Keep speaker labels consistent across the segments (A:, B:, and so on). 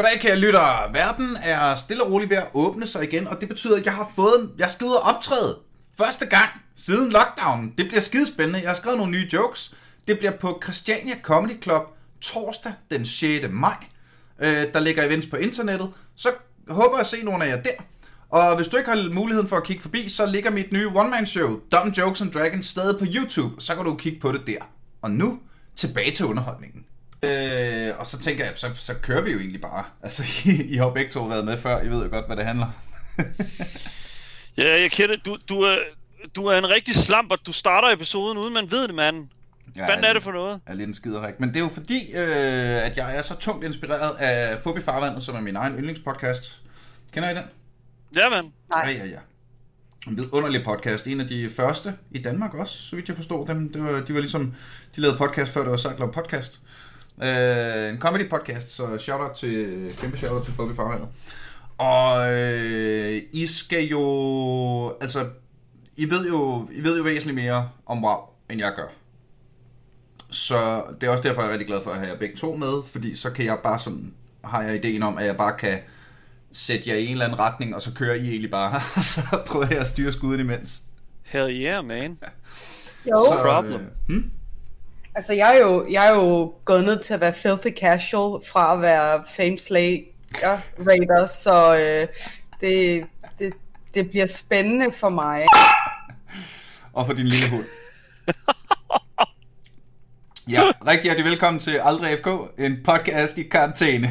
A: Goddag, kære lytter. Verden er stille og roligt ved at åbne sig igen, og det betyder, at jeg har fået, jeg skal ud og optræde. Første gang siden lockdown. Det bliver skidespændende. Jeg har skrevet nogle nye jokes. Det bliver på Christiania Comedy Club torsdag den 6. maj. Øh, der ligger events på internettet. Så håber jeg at se nogle af jer der. Og hvis du ikke har muligheden for at kigge forbi, så ligger mit nye one-man-show, Dumb Jokes and Dragons, stadig på YouTube. Så kan du kigge på det der. Og nu, tilbage til underholdningen. Øh, og så tænker jeg, så, så kører vi jo egentlig bare. Altså, I, I har jo begge to været med før, I ved jo godt, hvad det handler.
B: Ja, jeg kender du, du, er, du er en rigtig slamp, og du starter episoden uden man ved det, mand. Hvad fanden er det for noget?
A: Er lidt en skiderik. Men det er jo fordi, øh, at jeg er så tungt inspireret af Fobi Farvandet, som er min egen yndlingspodcast. Kender I den?
B: Ja, mand.
A: Ja, ja, ja. En vidunderlig podcast. En af de første i Danmark også, så vidt jeg forstod dem. Det var, de var ligesom, de lavede podcast før det var sagt lavede podcast. Øh, en comedy podcast, så shout out til, kæmpe shout out til Fobi Farvandet. Og øh, I skal jo, altså, I ved jo, I ved jo væsentligt mere om wow, end jeg gør. Så det er også derfor, jeg er rigtig glad for at have jer begge to med, fordi så kan jeg bare sådan, har jeg ideen om, at jeg bare kan sætte jer i en eller anden retning, og så kører I egentlig bare, og så prøver jeg at styre skuden imens.
B: Hell yeah, man.
C: Jo,
B: Så- problem.
A: Øh, hmm?
C: Altså jeg er, jo, jeg er jo gået ned til at være filthy casual fra at være fame slay raider, så øh, det, det, det bliver spændende for mig.
A: Og for din lille hund. Ja, rigtig hjertelig velkommen til Aldrig FK, en podcast i karantæne.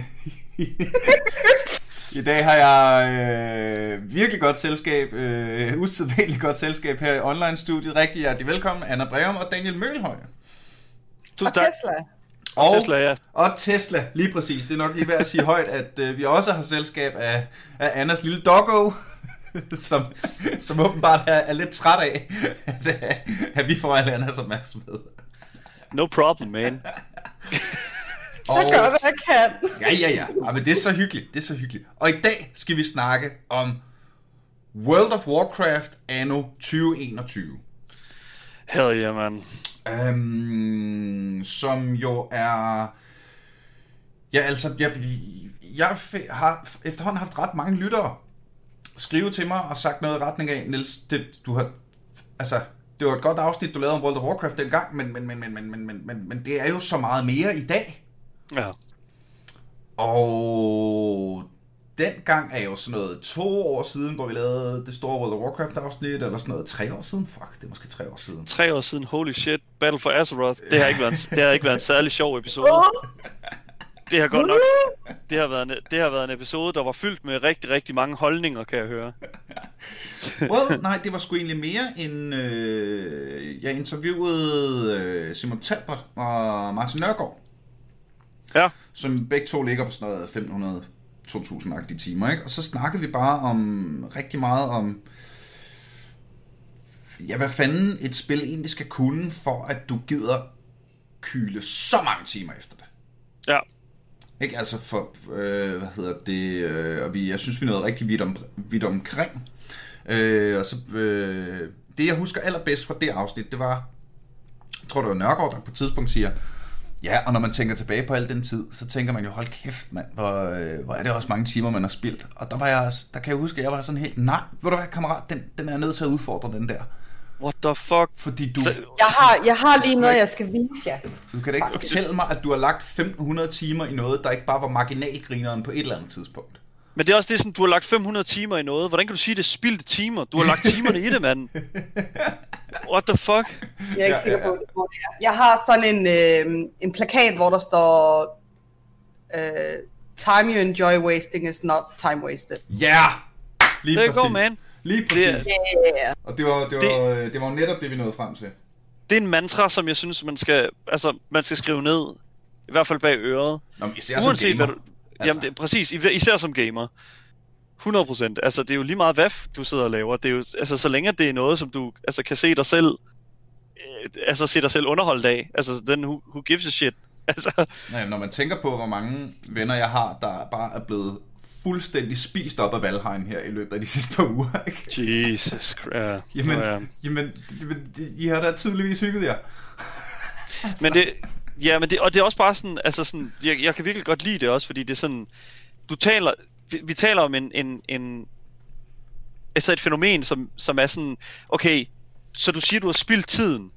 A: I dag har jeg øh, virkelig godt selskab, øh, usædvanligt godt selskab her i online-studiet. Rigtig hjertelig velkommen, Anna Breum og Daniel Mølhøj.
B: Tusind
C: Og
B: tak.
C: Tesla.
A: Og
B: Tesla, ja.
A: Og Tesla, lige præcis. Det er nok lige værd at sige højt, at øh, vi også har selskab af, af Annas lille doggo, som, som åbenbart er, er lidt træt af, at, at vi får alle Annas opmærksomhed.
B: No problem, man.
A: Og,
C: Jeg gør, hvad jeg kan.
A: ja, ja, ja. ja. men det er så hyggeligt. Det er så hyggeligt. Og i dag skal vi snakke om World of Warcraft anno 2021.
B: Hell yeah, man.
A: Øhm, som jo er... Ja, altså, jeg, jeg har efterhånden haft ret mange lyttere skrive til mig og sagt noget i retning af, Niels, det, du har... Altså, det var et godt afsnit, du lavede om World of Warcraft dengang, men, men, men, men, men, men, men, men, men det er jo så meget mere i dag.
B: Ja.
A: Og dengang er jo sådan noget to år siden, hvor vi lavede det store World of Warcraft afsnit, eller sådan noget tre år siden. Fuck, det er måske tre år siden.
B: Tre år siden, holy shit, Battle for Azeroth. Det har ikke været en, det har ikke været en særlig sjov episode. Det har godt nok, det har, været en, det har været en episode, der var fyldt med rigtig, rigtig mange holdninger, kan jeg høre.
A: Well, nej, det var sgu egentlig mere end... Øh, jeg interviewede øh, Simon Talbot og Martin Nørgaard,
B: Ja,
A: som begge to ligger på sådan noget 500 2000-agtige timer, ikke? Og så snakkede vi bare om rigtig meget om... Ja, hvad fanden et spil egentlig skal kunne, for at du gider kyle så mange timer efter det.
B: ja.
A: Ikke altså for, øh, hvad hedder det, øh, og vi, jeg synes, vi nåede rigtig vidt, om, vidt omkring. Øh, og så, øh, det jeg husker allerbedst fra det afsnit, det var, jeg tror det var Nørgaard, der på et tidspunkt siger, ja, og når man tænker tilbage på al den tid, så tænker man jo, hold kæft mand, hvor, øh, hvor er det også mange timer, man har spildt. Og der var jeg, der kan jeg huske, at jeg var sådan helt, nej, ved du hvad, kammerat, den, den er jeg nødt til at udfordre, den der.
B: What the fuck?
A: Fordi du,
C: Jeg har, jeg har lige noget, jeg skal vise jer.
A: du kan da ikke fortælle mig, at du har lagt 1500 timer i noget, der ikke bare var marginalgrineren på et eller andet tidspunkt.
B: Men det er også det, sådan, du har lagt 500 timer i noget. Hvordan kan du sige, det er spildte timer? Du har lagt timerne i det, mand. What the fuck?
C: Jeg er ikke
A: Ja,
C: sikker
A: ja,
C: på, hvor det er. Jeg har sådan en, øh, en plakat, hvor der står øh, Time you enjoy wasting is not time wasted.
A: Ja! Yeah! Lige
B: Det er god, man.
A: Lige præcis.
B: Det
C: Yeah.
A: Og det var, det, var, det... det var netop det, vi nåede frem til.
B: Det er en mantra, som jeg synes, man skal, altså, man skal skrive ned. I hvert fald bag øret.
A: Nå, men især som
B: Uanset
A: gamer.
B: hvad du... Jamen, det, præcis. Især som gamer. 100%. Altså, det er jo lige meget, hvad du sidder og laver. Det er jo, altså, så længe det er noget, som du altså, kan se dig selv... Øh, altså, se dig selv underholdt af. Altså, den who, who gives a shit. Altså,
A: Nej, når man tænker på, hvor mange venner jeg har, der bare er blevet fuldstændig spist op af Valheim her i løbet af de sidste par uger, ikke?
B: Jesus Christ.
A: Jamen,
B: ja.
A: jamen, jamen, I har da tydeligvis hygget jer.
B: Men det, ja, men det, og det er også bare sådan, altså sådan, jeg, jeg kan virkelig godt lide det også, fordi det er sådan, du taler, vi, vi taler om en, en, en altså et fænomen, som, som er sådan, okay, så du siger, du har spildt tiden,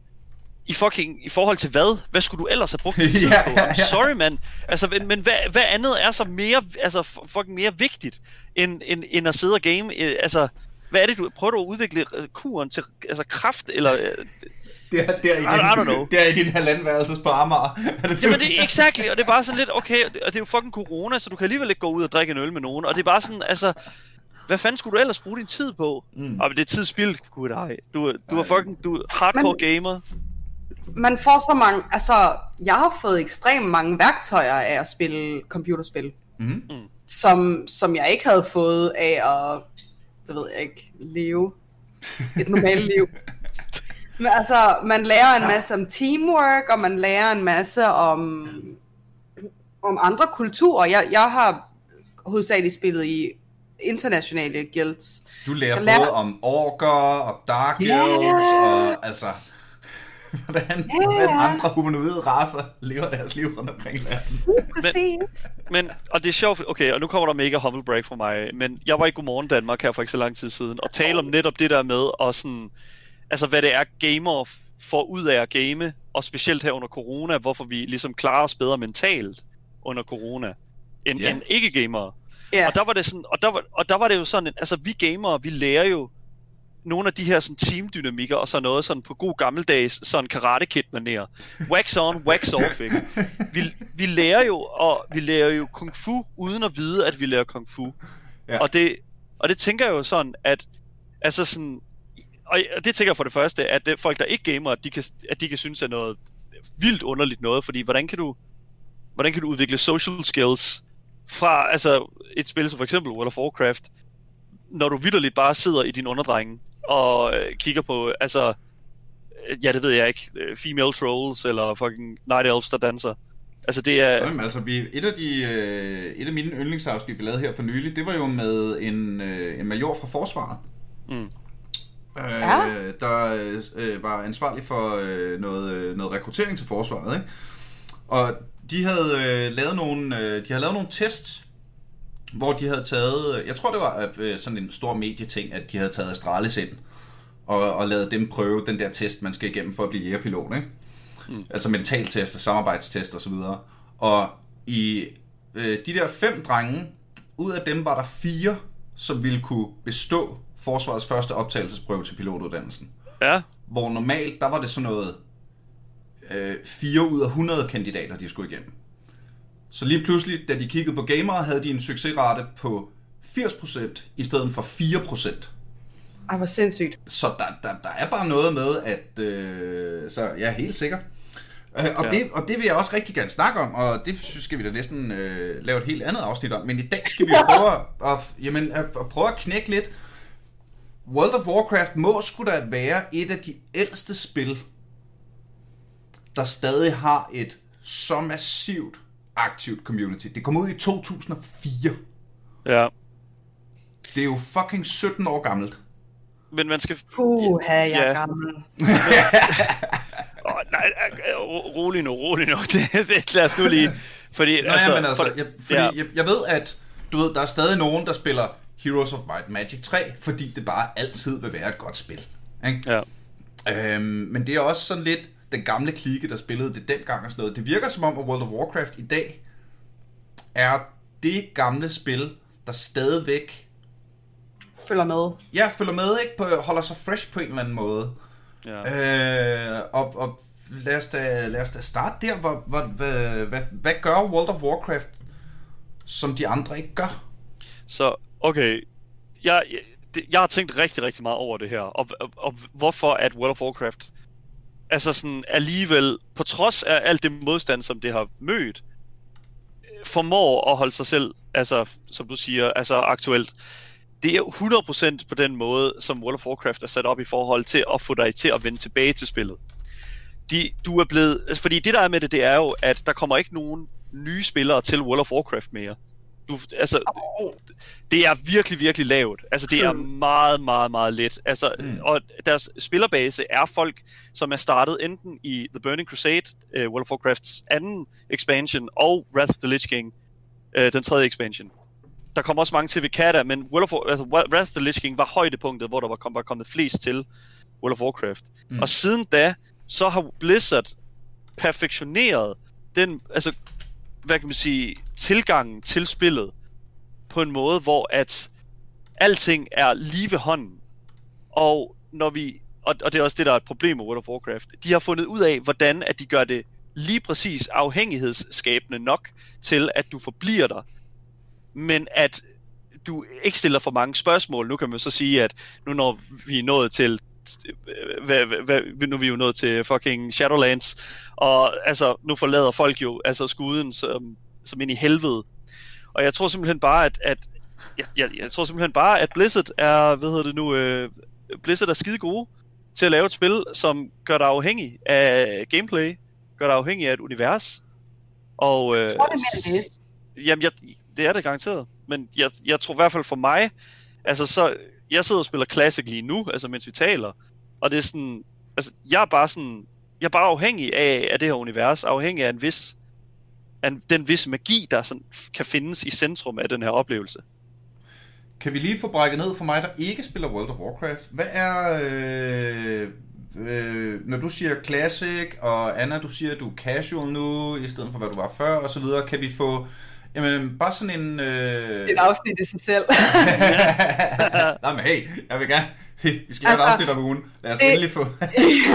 B: i fucking, i forhold til hvad? Hvad skulle du ellers have brugt din tid
A: Ja,
B: på? I'm sorry, man. Altså, men, men hvad, hvad andet er så mere, altså fucking mere vigtigt, end, end, end at sidde og game? Øh, Altså, hvad er det, du prøver du at udvikle øh, kuren til, altså kraft, eller... øh,
A: Det er der i din,
B: I know.
A: Der i din halvandværelses på Amager. Er det
B: Jamen det er exakt, og det er bare sådan lidt, okay, og det er jo fucking corona, så du kan alligevel ikke gå ud og drikke en øl med nogen, og det er bare sådan, altså, hvad fanden skulle du ellers bruge din tid på? Mm. Og det er tidsspild, gud ej. Du, du er fucking, du er hardcore
C: Men-
B: gamer.
C: Man får så mange, altså, jeg har fået ekstremt mange værktøjer af at spille computerspil.
A: Mhm.
C: Som, som jeg ikke havde fået af at, det ved jeg ikke, leve et normalt liv. Men altså, man lærer en masse om teamwork, og man lærer en masse om, om andre kulturer. Jeg, jeg har hovedsageligt spillet i internationale guilds.
A: Du lærer
C: Jeg lærer-
A: både om orker og dark
C: Ja.
A: elves og altså... Hvordan, hvordan andre humanoide raser lever deres liv rundt omkring i verden.
C: Præcis.
B: Men, og det er sjovt, okay, og nu kommer der mega humble break fra mig, men jeg var i Godmorgen Danmark her for ikke så lang tid siden, og tale om netop det der med, og sådan, altså hvad det er, gamer får ud af at game, og specielt her under corona, hvorfor vi ligesom klarer os bedre mentalt under corona, end,
A: Ja.
B: yeah. end ikke-gamere.
C: Ja.
B: Og der var det sådan, og der var, og der var det jo sådan, altså vi gamere, vi lærer jo nogle af de her sådan teamdynamikker og sådan noget sådan på god gammeldags sådan karate kid manér. Wax on, wax off, ikke? Vi, vi lærer jo og vi lærer jo kung fu uden at vide at vi lærer kung fu.
A: Ja.
B: Og det og det tænker jeg jo sådan at altså sådan og det tænker jeg for det første at det, folk der ikke gamer, de kan at de kan synes er noget vildt underligt noget, fordi hvordan kan du hvordan kan du udvikle social skills fra altså et spil som for eksempel World of Warcraft, når du vidderligt bare sidder i din underdrenge og øh, kigger på, altså, ja det ved jeg ikke, øh, female trolls eller fucking night elves der danser. Altså det er,
A: Jamen, altså, vi, et, af de, øh, et af mine yndlingsafsnit, vi lavede her for nylig, det var jo med en, øh, en major fra forsvaret.
B: Mm.
A: Øh,
C: Ja.
A: Der øh, var ansvarlig for øh, noget, øh, noget rekruttering til forsvaret. Ikke? Og de havde, øh, lavet nogle, øh, de havde lavet nogle test, hvor de havde taget, jeg tror det var øh, sådan en stor medieting, at de havde taget Astralis ind og, og lavet dem prøve den der test, man skal igennem for at blive jægerpilot, ikke? Mm. Altså mentaltest og samarbejdstest og så videre. Og i øh, de der fem drenge, ud af dem var der fire, som ville kunne bestå forsvarets første optagelsesprøve til pilotuddannelsen.
B: ja,
A: Hvor normalt, der var det sådan noget øh, 4 ud af 100 kandidater, de skulle igennem. Så lige pludselig, da de kiggede på gamere, havde de en succesrate på 80% i stedet for 4%.
C: Ej, hvor sindssygt.
A: Så der, der, der er bare noget med, at... Øh, så jeg er helt sikker. Øh, og,
B: Ja.
A: det, og det vil jeg også rigtig gerne snakke om, og det synes- skal vi da næsten øh, lave et helt andet afsnit om. Men i dag skal vi jo prøve at, jamen, at, at prøve at knække lidt. World of Warcraft må sgu da være et af de ældste spil, der stadig har et så massivt aktivt community. Det kom ud i 2004.
B: ja.
A: Det er jo fucking 17 år gammelt.
B: Men man skal...
C: Puh, jeg er
B: Ja.
C: gammel.
B: Åh, nej, øh, ro- rolig nu, rolig nu. Det, det, lad os nu lige... Fordi,
A: Nå, altså, men altså,
B: for-
A: jeg, fordi
B: ja.
A: ja. jeg, jeg ved, at du ved, der er stadig nogen, der spiller Heroes of Might and Magic 3, fordi det bare altid vil være et godt spil. Ikke?
B: Ja.
A: Øhm, men det er også sådan lidt den gamle klike, der spillede det dengang og sådan noget. Det virker som om, at World of Warcraft i dag er det gamle spil, der stadigvæk
C: Følger med.
A: ja, følger med, ikke? På, holder sig fresh på en eller anden måde.
B: ja.
A: Øh, og, og lad, os da, lad os da starte der. Hvor, hvor, hvad, hvad, hvad gør World of Warcraft, som de andre ikke gør?
B: Så, okay. Jeg, jeg, det, jeg har tænkt rigtig, rigtig meget over det her. Og, og, og hvorfor at World of Warcraft altså sådan alligevel, på trods af alt det modstand, som det har mødt, øh, formår at holde sig selv, altså som du siger, altså aktuelt. Det er 100% på den måde, som World of Warcraft er sat op i forhold til at få dig til at vende tilbage til spillet. De, du er blevet, fordi det der er med det, det er jo, at der kommer ikke nogen nye spillere til World of Warcraft mere. Du, altså, det er virkelig, virkelig lavt. Altså, det er meget, meget, meget let. Altså, mm. Og deres spillerbase er folk, som er startet enten i The Burning Crusade, uh, World of Warcrafts anden expansion, og Wrath of the Lich King, uh, den tredje expansion. der kom også mange til Vikata, men World of War, altså Wrath of the Lich King var højdepunktet, hvor der var, kom, var kommet flest til World of Warcraft. Mm. Og siden da, så har Blizzard perfektioneret den, altså, hvad kan man sige, tilgangen til spillet på en måde, hvor at alting er lige ved hånden. Og når vi, og, og det er også det, der er et problem med World of Warcraft, de har fundet ud af, hvordan at de gør det lige præcis afhængighedsskabende nok til, at du forbliver der. Men at du ikke stiller for mange spørgsmål. Nu kan man så sige, at nu når vi er nået til hvad, hvad, nu er vi jo nået til fucking Shadowlands, og altså, nu forlader folk jo altså skuden som, som ind i helvede. Og jeg tror simpelthen bare, at, at jeg, jeg, jeg tror simpelthen bare, at Blizzard er, hvad hedder det nu, øh, Blizzard er skide gode til at lave et spil, som gør dig afhængig af gameplay, gør dig afhængig af et univers. Og, øh,
C: tror det mere det.
B: Jamen, jeg, det er det garanteret. Men jeg, jeg tror i hvert fald for mig, altså så, jeg sidder og spiller Classic lige nu, altså mens vi taler, og det er sådan, altså jeg er bare sådan, jeg er bare afhængig af, af det her univers, afhængig af en vis, af den vis magi, der sådan kan findes i centrum af den her oplevelse.
A: Kan vi lige få brækket ned for mig, der ikke spiller World of Warcraft? Hvad er... Øh, øh, når du siger classic, og Anna, du siger, at du er casual nu, i stedet for hvad du var før, og så videre, kan vi få... Jamen, bare sådan en... Øh...
C: Et afsnit i sig selv.
A: Nej, men hey, jeg vil gerne... Vi skal altså, et afsnit om ugen. Lad os det, endelig få...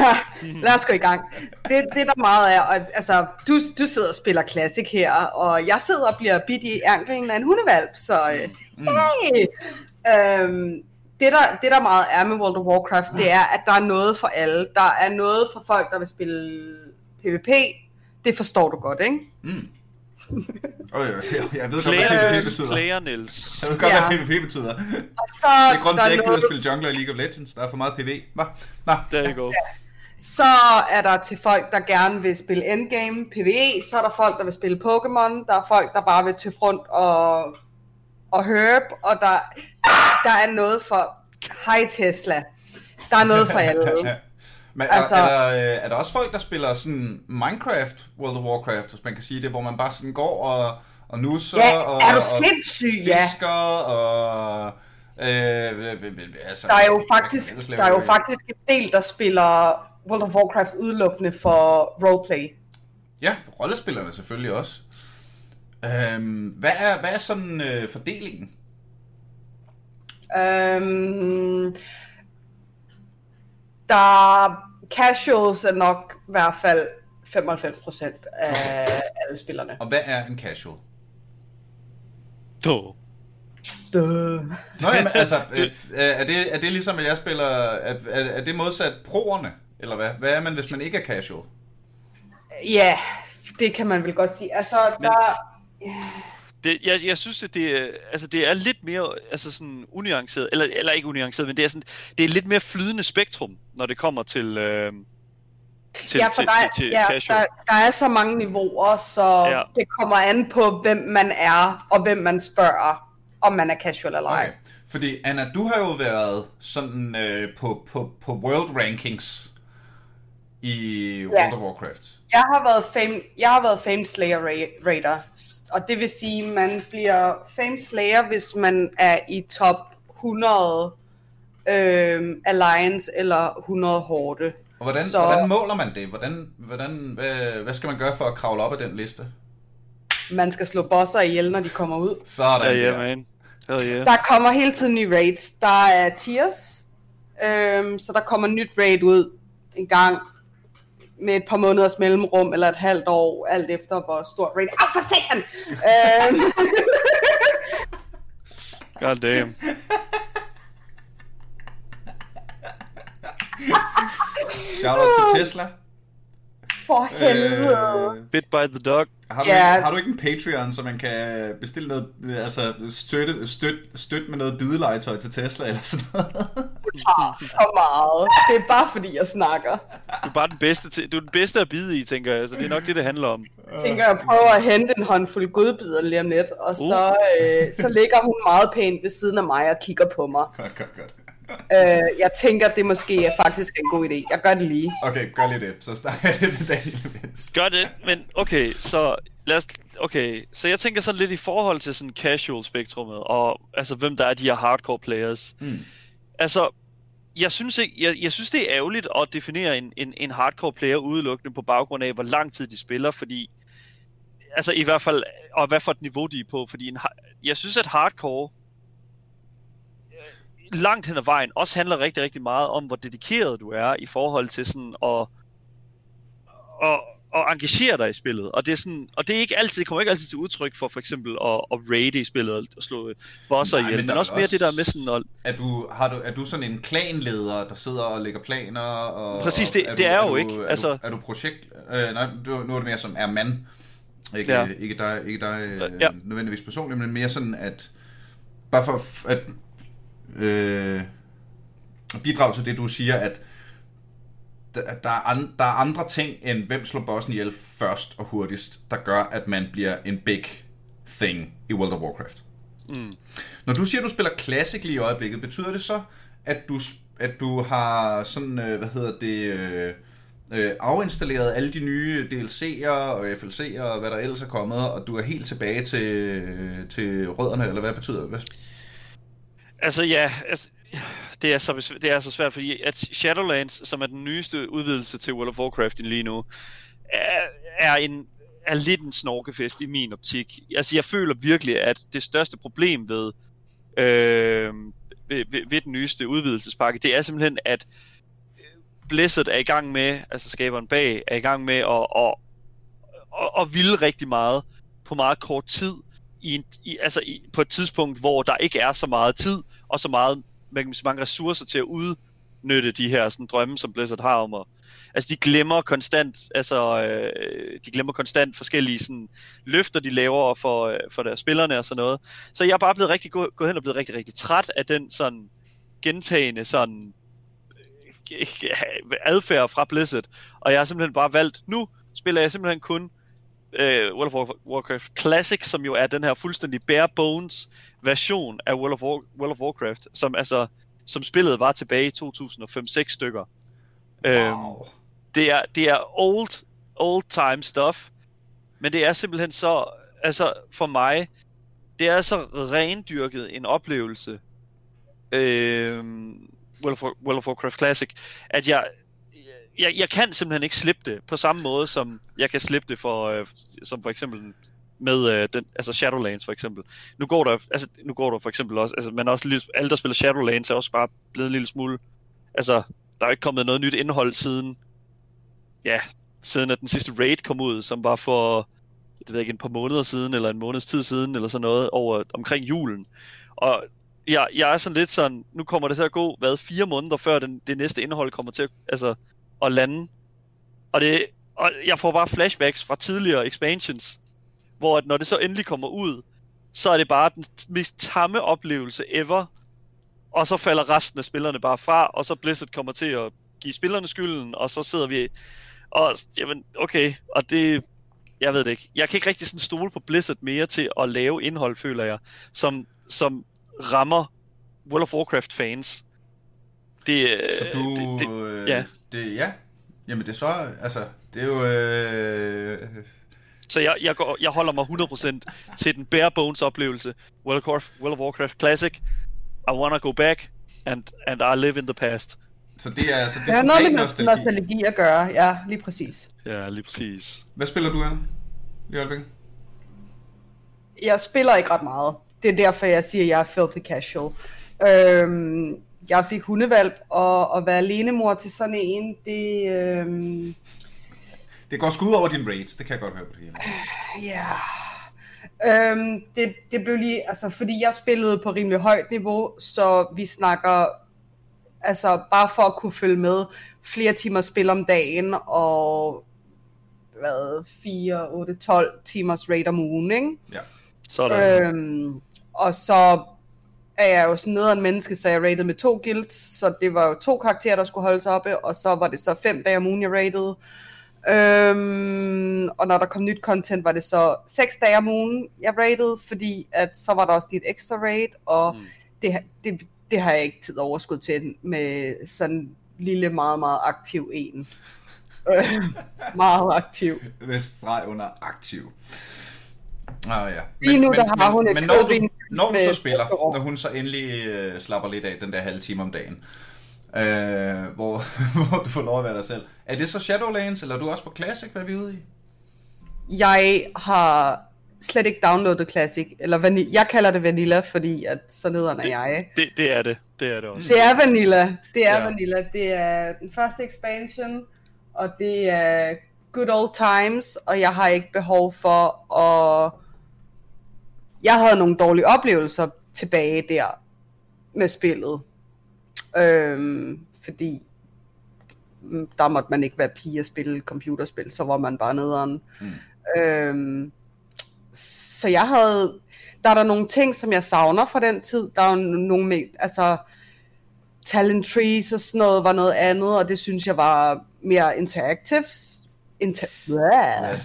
C: ja, lad os gå i gang. Det, det der meget er, og, altså, du, du sidder og spiller Classic her, og jeg sidder og bliver bidt i anklen af en hundevalp, så mm. hey! Øhm, det, der, det der meget er med World of Warcraft, det er, at der er noget for alle. Der er noget for folk, der vil spille PvP. Det forstår du godt, ikke?
A: Mm. Oh, jeg, jeg ved godt, hvad PvP betyder.
B: Player, Niels.
A: Jeg ved godt, ja. hvad PvP betyder.
C: Og så,
A: det er grunden til, at jeg ikke gider at spille jungler i League of Legends. Der er for meget PV. Hva? Nå.
B: There you go.
C: Så er der til folk, der gerne vil spille endgame, PvE. Så er der folk, der vil spille Pokémon. Der er folk, der bare vil til front og, og herb. Og der, der er noget for... Hej Tesla. Der er noget for alle.
A: Men altså, er, er, der, øh, er der også folk, der spiller sådan Minecraft, World of Warcraft, hvis man kan sige det, hvor man bare sådan går og, og nusser
C: ja,
A: og,
C: er du
A: og
C: sindssyg,
A: fisker ja. og... Øh, altså,
C: der er jo faktisk, der er jo faktisk en del, der spiller World of Warcraft udelukkende for roleplay.
A: Ja, rollespillerne selvfølgelig også. Øhm, hvad, er, hvad er sådan øh, fordelingen?
C: Øhm, der casuals er nok i hvert fald 95% af alle spillerne.
A: Og hvad er en casual?
B: Du.
C: Duh.
A: Nå, jamen, altså, er det, er det ligesom, at jeg spiller, er, er det modsat proerne, eller hvad? Hvad er man, hvis man ikke er casual?
C: Ja, det kan man vel godt sige. Altså, der...
B: Det, jeg, jeg synes, at det, altså, det er lidt mere altså sådan unuanceret, eller, eller ikke unuanceret, men det er, sådan, det er lidt mere flydende spektrum, når det kommer til, øh, til,
C: ja, for
B: til,
C: der,
B: til, til
C: ja,
B: casual.
C: der, der er så mange niveauer, så ja. det kommer an på, hvem man er, og hvem man spørger, om man er casual eller ej. Okay.
A: Fordi Anna, du har jo været sådan øh, på, på, på world rankings i World ja. of Warcraft.
C: Jeg har været fame, jeg har været Fame Slayer Raider, og det vil sige, at man bliver Fame Slayer, hvis man er i top 100 øh, Alliance eller 100 Horde.
A: Og hvordan, Så, hvordan måler man det? Hvordan, hvordan, hvad, hvad skal man gøre for at kravle op ad den liste?
C: Man skal slå bosser ihjel, når de kommer ud.
A: Sådan
B: ja, yeah, man. Hell yeah.
C: Der kommer hele tiden nye raids. Der er tiers, øh, så der kommer nyt raid ud en gang med et par måneders mellemrum, eller et halvt år, alt efter hvor stort raid. Au, for satan! Øhm.
B: God damn.
A: Shout out til Tesla.
C: For helvede.
B: Øh, Bit by the dog.
A: Har du, yeah. ikke, har du ikke en Patreon, så man kan bestille noget, altså støtte, støtte, støtte med noget bidelegetøj til Tesla eller sådan noget?
C: Ja, så meget. Det er bare fordi, jeg snakker.
B: Du er bare den bedste, til, du er den bedste at bide i, tænker jeg. Så det er nok det, det handler om.
C: Jeg tænker, jeg prøver at hente en håndfuld godbider lige om lidt, og så, uh. øh, så ligger hun meget pænt ved siden af mig og kigger på mig.
A: Godt, godt, godt.
C: Øh, jeg tænker, det måske er faktisk en god idé. Jeg gør det lige.
A: Okay, gør lige det. Så starter jeg det med Daniel
B: Gør det, men okay, så lad os, okay, så jeg tænker sådan lidt i forhold til sådan casual spektrummet, og altså hvem der er de her hardcore players.
A: Mm.
B: Altså, jeg synes, ikke, jeg, jeg synes det er ærgerligt at definere en, en, en hardcore player udelukkende på baggrund af, hvor lang tid de spiller, fordi, altså i hvert fald, og hvad for et niveau de er på, fordi en, jeg synes, at hardcore langt hen ad vejen også handler rigtig, rigtig meget om, hvor dedikeret du er i forhold til sådan at, at, at engagere dig i spillet. Og det er sådan, og det er ikke altid, det kommer ikke altid til udtryk for for eksempel at, at raide i spillet og slå bosser
A: Nej,
B: ihjel,
A: men
B: men,
A: er
B: også mere
A: også-
B: det der med sådan at,
A: Er du, har du, er du sådan en klanleder, der sidder og lægger planer? Og,
B: Præcis,
A: og
B: det- det
A: du,
B: er jo
A: du,
B: ikke,
A: Er,
B: altså-
A: du, er du projekt... Øh, nej, nu er det mere som er mand. Ikke,
B: Ja.
A: ikke dig, ikke dig øh,
B: Ja.
A: nødvendigvis personligt, men mere sådan, at... Bare for at... Øh, at bidrage til det, du siger, at der, der, er an, der er andre ting, end hvem slår bossen ihjel først og hurtigst, der gør, at man bliver en big thing i World of Warcraft.
B: mm,
A: Når du siger, at du spiller Classic lige i øjeblikket, betyder det så, at du, at du har sådan, øh, hvad hedder det, øh, øh, afinstalleret alle de nye DLC'er og FLC'er og hvad der ellers er kommet, og du er helt tilbage til, til rødderne, eller hvad betyder det?
B: Altså ja, altså, det, er så, besv- det er så svært, fordi at Shadowlands, som er den nyeste udvidelse til World of Warcraft lige nu, er, er, en, er lidt en snorkefest i min optik. Altså jeg føler virkelig, at det største problem ved, øh, ved, ved, ved den nyeste udvidelsespakke, det er simpelthen, at Blizzard er i gang med, altså skaberen bag, er i gang med at, at, at, at ville rigtig meget på meget kort tid, i, en, i, altså i, på et tidspunkt, hvor der ikke er så meget tid, og så meget, hvad kan man mange ressourcer til at udnytte de her sådan, drømme, som Blizzard har om at... Altså, de glemmer konstant, altså, øh, de glemmer konstant forskellige sådan, løfter, de laver for, øh, for deres spillerne og sådan noget. Så jeg er bare blevet rigtig gå, gået hen og blevet rigtig, rigtig træt af den sådan gentagende sådan øh, adfærd fra Blizzard. Og jeg har simpelthen bare valgt, nu spiller jeg simpelthen kun øh, World of War- Warcraft Classic, som jo er den her fuldstændig bare bones version af World of, War- World of Warcraft, som altså som spillet var tilbage i 2005-6 stykker. Øhm, det er det er old old time stuff, men det er simpelthen så altså for mig det er så rendyrket en oplevelse øhm, World, of, World of Warcraft Classic, at jeg jeg, jeg kan simpelthen ikke slippe det på samme måde som jeg kan slippe det for øh, som for eksempel med øh, den, altså Shadowlands for eksempel. Nu går der altså nu går der for eksempel også altså men også lidt, alle der spiller Shadowlands er også bare blevet en lille smule altså der er jo ikke kommet noget nyt indhold siden ja, siden at den sidste raid kom ud, som var for det ved jeg ikke, en par måneder siden, eller en måneds tid siden, eller sådan noget, over omkring julen. Og jeg, jeg er sådan lidt sådan, nu kommer det til at gå, hvad, fire måneder før den, det næste indhold kommer til at, altså, at lande. Og, det, og jeg får bare flashbacks fra tidligere expansions, hvor at når det så endelig kommer ud, så er det bare den mest tamme oplevelse ever. Og så falder resten af spillerne bare fra, og så Blizzard kommer til at give spillerne skylden, og så sidder vi og jamen, okay, og det, jeg ved det ikke. Jeg kan ikke rigtig sådan stole på Blizzard mere til at lave indhold, føler jeg, som, som rammer World of Warcraft fans. Det,
A: Så du...
B: det, det,
A: øh,
B: ja.
A: Det, ja. Jamen det er så... Altså, det er jo... Øh,
B: så jeg, jeg, går, jeg holder mig 100% til den bare bones oplevelse. World of, Warcraft, World of Warcraft Classic. I wanna go back, and, and I live in the past.
A: så det er, altså, det
C: Det
A: er
C: har
A: sådan
C: noget med nostalgi. nostalgi at gøre, ja, lige præcis.
B: Ja, lige præcis.
A: Hvad spiller du, Anna? Lige øjeblikket?
C: Jeg spiller ikke ret meget. Det er derfor, jeg siger, at jeg er filthy casual. Øhm, jeg fik hundevalp, og at være alenemor til sådan en, det... Øhm,
A: Det går sgu ud over din raids, det kan jeg godt høre på det hele.
C: Ja. Øhm, det, det blev lige, altså fordi jeg spillede på rimelig højt niveau, så vi snakker, altså bare for at kunne følge med, flere timer spil om dagen, og hvad, 4, 8, 12 timers raid om ugen, ikke?
A: Ja.
B: Sådan. Øh.
C: Øhm, og så er jeg jo sådan noget af en menneske, så jeg rated med to guilds, så det var jo to karakterer, der skulle holdes oppe, og så var det så fem dage om ugen, jeg rated. Øhm, og når der kom nyt content, var det så seks dage om ugen, jeg rated, fordi at så var der også lidt ekstra raid, og
B: Mm.
C: det, det, det har jeg ikke tid overskud til med sådan lille, meget, meget aktiv en. Øh, meget aktiv.
A: Med streg under aktiv. Ah, ja.
C: Lige nu, der har hun et
A: men når du, når
C: med
A: så spiller, når hun så endelig øh, slapper lidt af den der halve time om dagen, øh, hvor, hvor du får lov at være dig selv. Er det så Shadowlands, eller er du også på Classic, hvad er vi ude i?
C: Jeg har slet ikke downloadet Classic, eller vanilla. Jeg kalder det Vanilla, fordi at så nederen er jeg.
B: Det, det er det. Det er det også.
C: Det er Vanilla. Det er
B: ja.
C: Vanilla. Det er den første expansion, og det er good old times, og jeg har ikke behov for at... Jeg havde nogle dårlige oplevelser tilbage der med spillet. Øhm, fordi der måtte man ikke være pige og spille computerspil, så var man bare nederen. Mm. Øhm, så jeg havde, der er der nogle ting, som jeg savner fra den tid. Der er jo nogle, altså, talent trees og sådan noget var noget andet, og det synes jeg var mere interactives. Inter- yeah.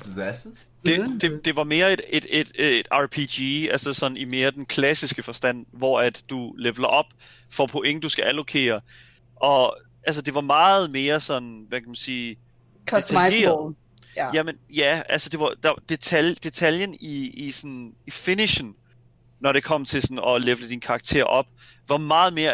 B: Det, det, det var mere et, et, et, et RPG, altså sådan i mere den klassiske forstand, hvor at du leveler op for point, du skal allokere. Og altså det var meget mere sådan, hvad kan man sige,
C: Customizable. Ja.
B: Jamen, ja, altså det var der, detal, detaljen i, i, sådan, i finishen, når det kom til sådan at levele din karakter op, var meget mere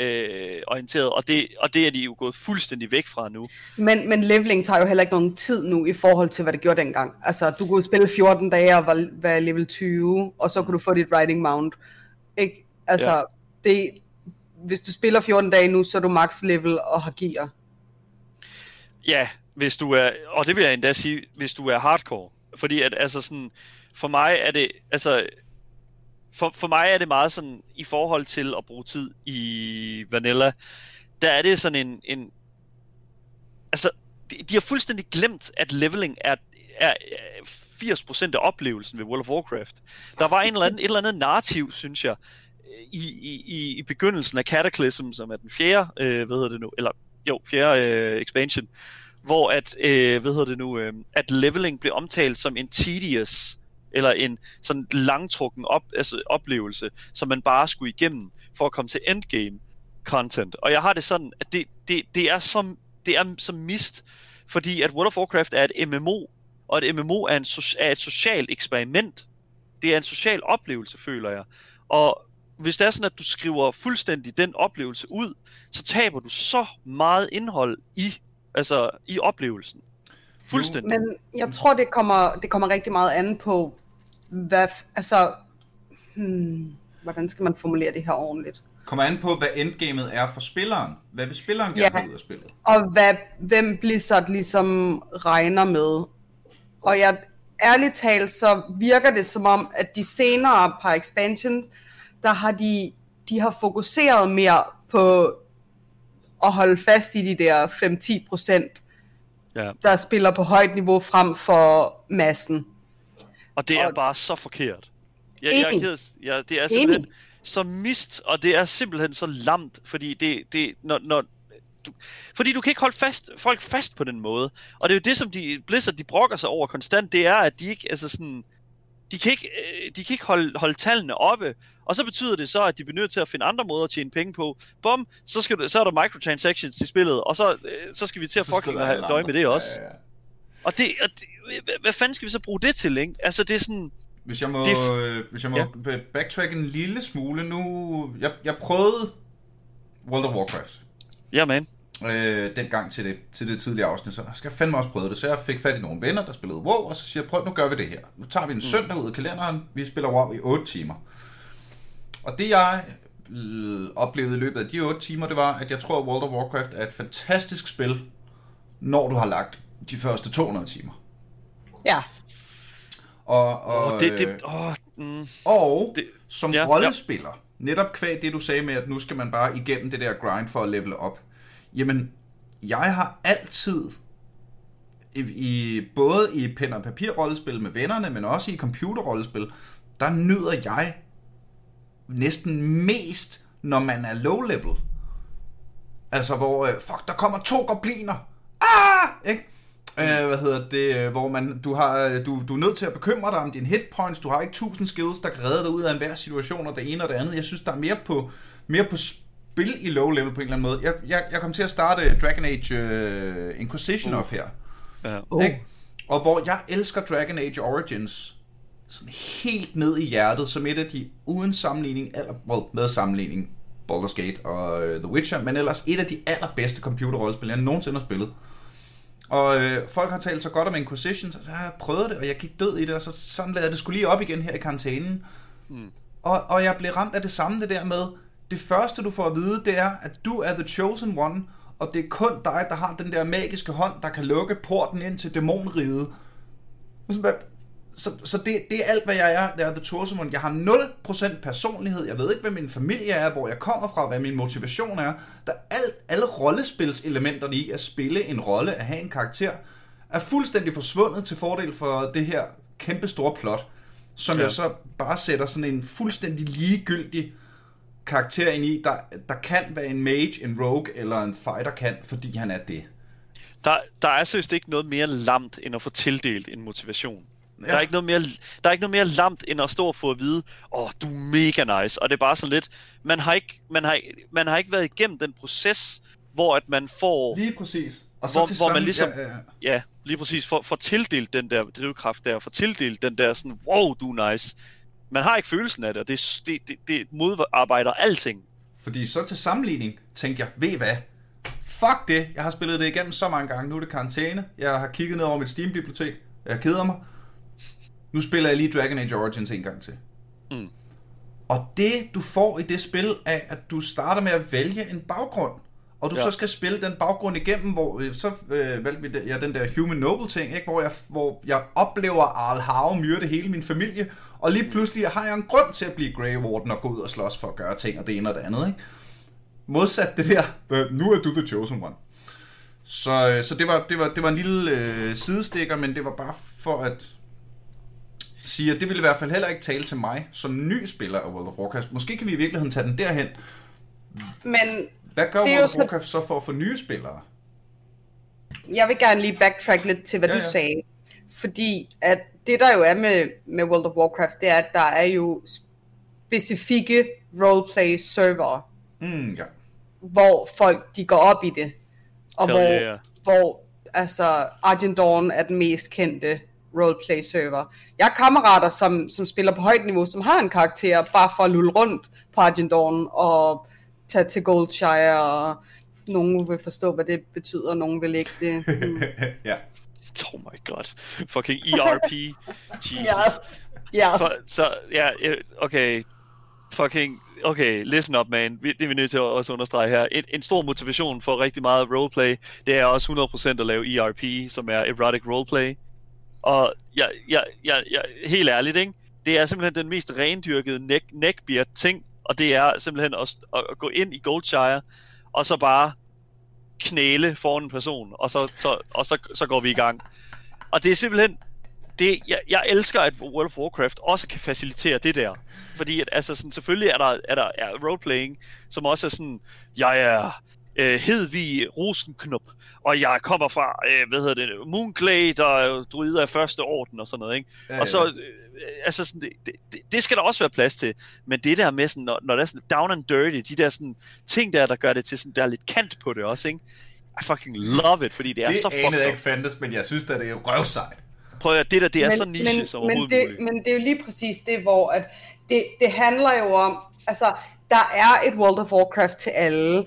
B: RPG-orienteret, og, det, og det er de jo gået fuldstændig væk fra nu.
C: Men, men leveling tager jo heller ikke nogen tid nu i forhold til, hvad det gjorde dengang. Altså, du kunne spille 14 dage og var- være level 20, og så kunne du få dit riding mount. Ikke? Altså,
B: ja.
C: det, hvis du spiller 14 dage nu, så er du max level og har gear.
B: Ja, hvis du er, og det vil jeg endda sige, hvis du er hardcore. Fordi at, altså sådan, for mig er det, altså, for, for mig er det meget sådan, i forhold til at bruge tid i Vanilla, der er det sådan en, en altså, de, de har fuldstændig glemt, at leveling er, er, er 80% af oplevelsen ved World of Warcraft. Der var en eller anden, et eller andet narrativ, synes jeg, i, i, i- begyndelsen af Cataclysm, som er den fjerde, øh, hvad hedder det nu, eller jo, fjerde øh, expansion, hvor at, øh, hvad hedder det nu, øh, at leveling blev omtalt som en tedious, eller en sådan langtrukken op, altså oplevelse, som man bare skulle igennem for at komme til endgame content. Og jeg har det sådan, at det, det, det er som det er som mist, fordi at World of Warcraft er et MMO, og et MMO er, en, er et socialt eksperiment. Det er en social oplevelse, føler jeg. Og hvis det er sådan, at du skriver fuldstændig den oplevelse ud, så taber du så meget indhold i, altså, i oplevelsen. Fuldstændig.
C: Men jeg tror, det kommer, det kommer rigtig meget an på, hvad, altså, hmm, hvordan skal man formulere det her ordentligt?
A: Kommer an på, hvad endgamet er for spilleren. Hvad vil spilleren gerne
C: Ja.
A: have ud af spillet?
C: og hvad, hvem Blizzard ligesom regner med. Og jeg, ærligt talt, så virker det som om, at de senere par expansions, der har de, de har fokuseret mere på at holde fast i de der 5-10 procent,
B: Ja.
C: der spiller på højt niveau frem for massen.
B: Og det er
C: Og-
B: bare så forkert. Jeg, jeg er
C: Enig.
B: ked ja, det er simpelthen så mist, og det er simpelthen så lamt, fordi det, det når, når du, fordi du kan ikke holde fast, folk fast på den måde. Og det er jo det, som de, Blizzard de brokker sig over konstant, det er, at de ikke, altså sådan, de kan ikke, øh, de kan ikke holde, holde tallene oppe, og så betyder det så, at de bliver nødt til at finde andre måder at tjene penge på. Bum, så, skal du, så er der microtransactions i spillet, og så, øh, så skal vi til at fucking have med det også.
A: Ja, ja.
B: Og det, og det hvad, fanden skal vi så bruge det til, ikke? Altså det er sådan,
A: Hvis jeg må,
B: Det
A: øh, hvis jeg må
B: Ja.
A: backtrack en lille smule nu. Jeg, jeg prøvede World of Warcraft
B: ja man,
A: øh, dengang til det, til det tidlige afsnit, så jeg skal fandme også prøve det. Så jeg fik fat i nogle venner, der spillede WoW, og så siger jeg, prøv nu gør vi det her. Nu tager vi en søndag ud af kalenderen, vi spiller WoW i 8 timer. Og det jeg øh, oplevede i løbet af de 8 timer, det var, at jeg tror, at World of Warcraft er et fantastisk spil, når du har lagt de første 200 timer.
C: Ja,
A: Og, og,
B: og det, det, åh, mm,
A: Og
B: Det-
A: som
B: ja,
A: ja, rollespiller, netop kvæg det du sagde med, at nu skal man bare igennem det der grind for at levele op. Jamen, jeg har altid, i, i, både i pen og papir rollespil med vennerne, men også i computerrollespil, der nyder jeg næsten mest, når man er low level. Altså, hvor, øh, fuck, der kommer to gobliner. Ah! Ikke? Øh, hvad hedder det, øh, hvor man, du, har, øh, du, du er nødt til at bekymre dig om dine hit points, du har ikke tusind skills, der kan redde dig ud af enhver situation, og det ene og det andet. Jeg synes, der er mere på, mere på spil i low level på en eller anden måde. Jeg, jeg, jeg kom til at starte Dragon Age uh, Inquisition
B: Uh.
A: op her.
B: ja.
A: Ikke? Og hvor jeg elsker Dragon Age Origins sådan helt ned i hjertet, som et af de uden sammenligning, eller well, med sammenligning, Baldur's Gate og uh, The Witcher, men ellers et af de allerbedste computerrollespil, jeg nogensinde har spillet. Og øh, folk har talt så godt om Inquisition, så jeg har prøvet det, og jeg gik død i det, og så sådan lavede jeg det skulle lige op igen her i karantænen. Mm. Og, og jeg blev ramt af det samme, det der med, det første du får at vide, det er, at du er the chosen one, og det er kun dig, der har den der magiske hånd, der kan lukke porten ind til dæmonriget. Så, så, så det, det er alt, hvad jeg er. Det er The One. Jeg har 0% personlighed. Jeg ved ikke, hvad min familie er, hvor jeg kommer fra, hvad min motivation er. Der er alt, alle rollespilselementerne i at spille en rolle, at have en karakter, er fuldstændig forsvundet til fordel for det her kæmpe store plot, som ja. jeg så bare sætter sådan en fuldstændig ligegyldig karakter ind i, der, der kan være en mage, en rogue eller en fighter kan, fordi han er det.
B: Der, der er seriøst ikke noget mere lamt, end at få tildelt en motivation. Ja. Der, er ikke noget mere, der er ikke noget mere lamt, end at stå og få at vide, åh, oh, du er mega nice. Og det er bare sådan lidt, man har ikke, man har, man har ikke været igennem den proces, hvor at man får...
A: Lige præcis.
B: Og så hvor, til hvor sammen, man ligesom, ja, ja, ja. ja, lige præcis, får, får tildelt den der drivkraft der, får tildelt den der sådan, wow, du er nice. Man har ikke følelsen af det, og det, det, det, det modarbejder alting.
A: Fordi så til sammenligning, tænker jeg, ved hvad? Fuck det, jeg har spillet det igennem så mange gange, nu er det karantæne, jeg har kigget ned over mit Steam-bibliotek, jeg keder mig, nu spiller jeg lige Dragon Age Origins en gang til. Mm. Og det, du får i det spil, er, at du starter med at vælge en baggrund. Og du ja. så skal spille den baggrund igennem, hvor øh, så øh, valgte vi ja, den der Human Noble ting, ikke? Hvor, jeg, hvor jeg oplever Arl Hav myrde hele min familie, og lige pludselig har jeg en grund til at blive Grey Warden og gå ud og slås for at gøre ting og det ene og det andet. Ikke? Modsat det der, nu er du the chosen one. Så, øh, så det, var, det, var, det var en lille øh, sidestikker, men det var bare for at sige, at det ville i hvert fald heller ikke tale til mig som ny spiller af World of Warcraft. Måske kan vi i virkeligheden tage den derhen.
C: Men
A: Hvad gør World of Warcraft så for at få nye spillere?
C: Jeg vil gerne lige backtrack lidt til, hvad ja, du ja. sagde. Fordi at det der jo er med, med World of Warcraft, det er, at der er jo specifikke roleplay server,
A: mm, ja.
C: hvor folk de går op i det. Og Hell hvor, yeah. hvor altså Argent Dawn er den mest kendte roleplay server. Jeg har kammerater, som, som spiller på højt niveau, som har en karakter, bare for at lulle rundt på Argent Dawn og tage til Goldshire, og nogen vil forstå, hvad det betyder, nogen vil ikke det.
A: Mm. ja.
B: Oh my god. Fucking ERP. Jesus. Ja.
C: Ja.
B: For, så, ja, okay. Fucking, okay, listen up, man. Det er vi nødt til at også understrege her. En, en stor motivation for rigtig meget roleplay, det er også 100% at lave ERP, som er Erotic Roleplay. Og jeg, jeg, jeg, jeg, helt ærligt, ikke? det er simpelthen den mest rendyrkede neck, neckbeard ting, og det er simpelthen at, at gå ind i Goldshire, og så bare knæle foran en person, og så, så, og så, så går vi i gang. Og det er simpelthen, det, jeg, jeg elsker, at World of Warcraft også kan facilitere det der. Fordi at, altså, sådan, selvfølgelig er der, er der er roleplaying, som også er sådan, jeg er øh, Hedvig Rosenknop, og jeg kommer fra, øh, hvad hedder det, Moonclay, der er druider af første orden og sådan noget, ikke? Ja, ja. Og så, øh, altså sådan, det, det, det, skal der også være plads til, men det der med sådan, når, når der er sådan down and dirty, de der sådan ting der, der gør det til sådan, der er lidt kant på det også, ikke? I fucking love it, fordi det er
A: det
B: så
A: fucked Det jeg ikke fandtes, men jeg synes at det er røvsejt.
B: Prøv at det der, det er men, så niche
C: men,
B: som overhovedet
C: men det,
B: muligt.
C: Men det er jo lige præcis det, hvor at det, det handler jo om, altså, der er et World of Warcraft til alle,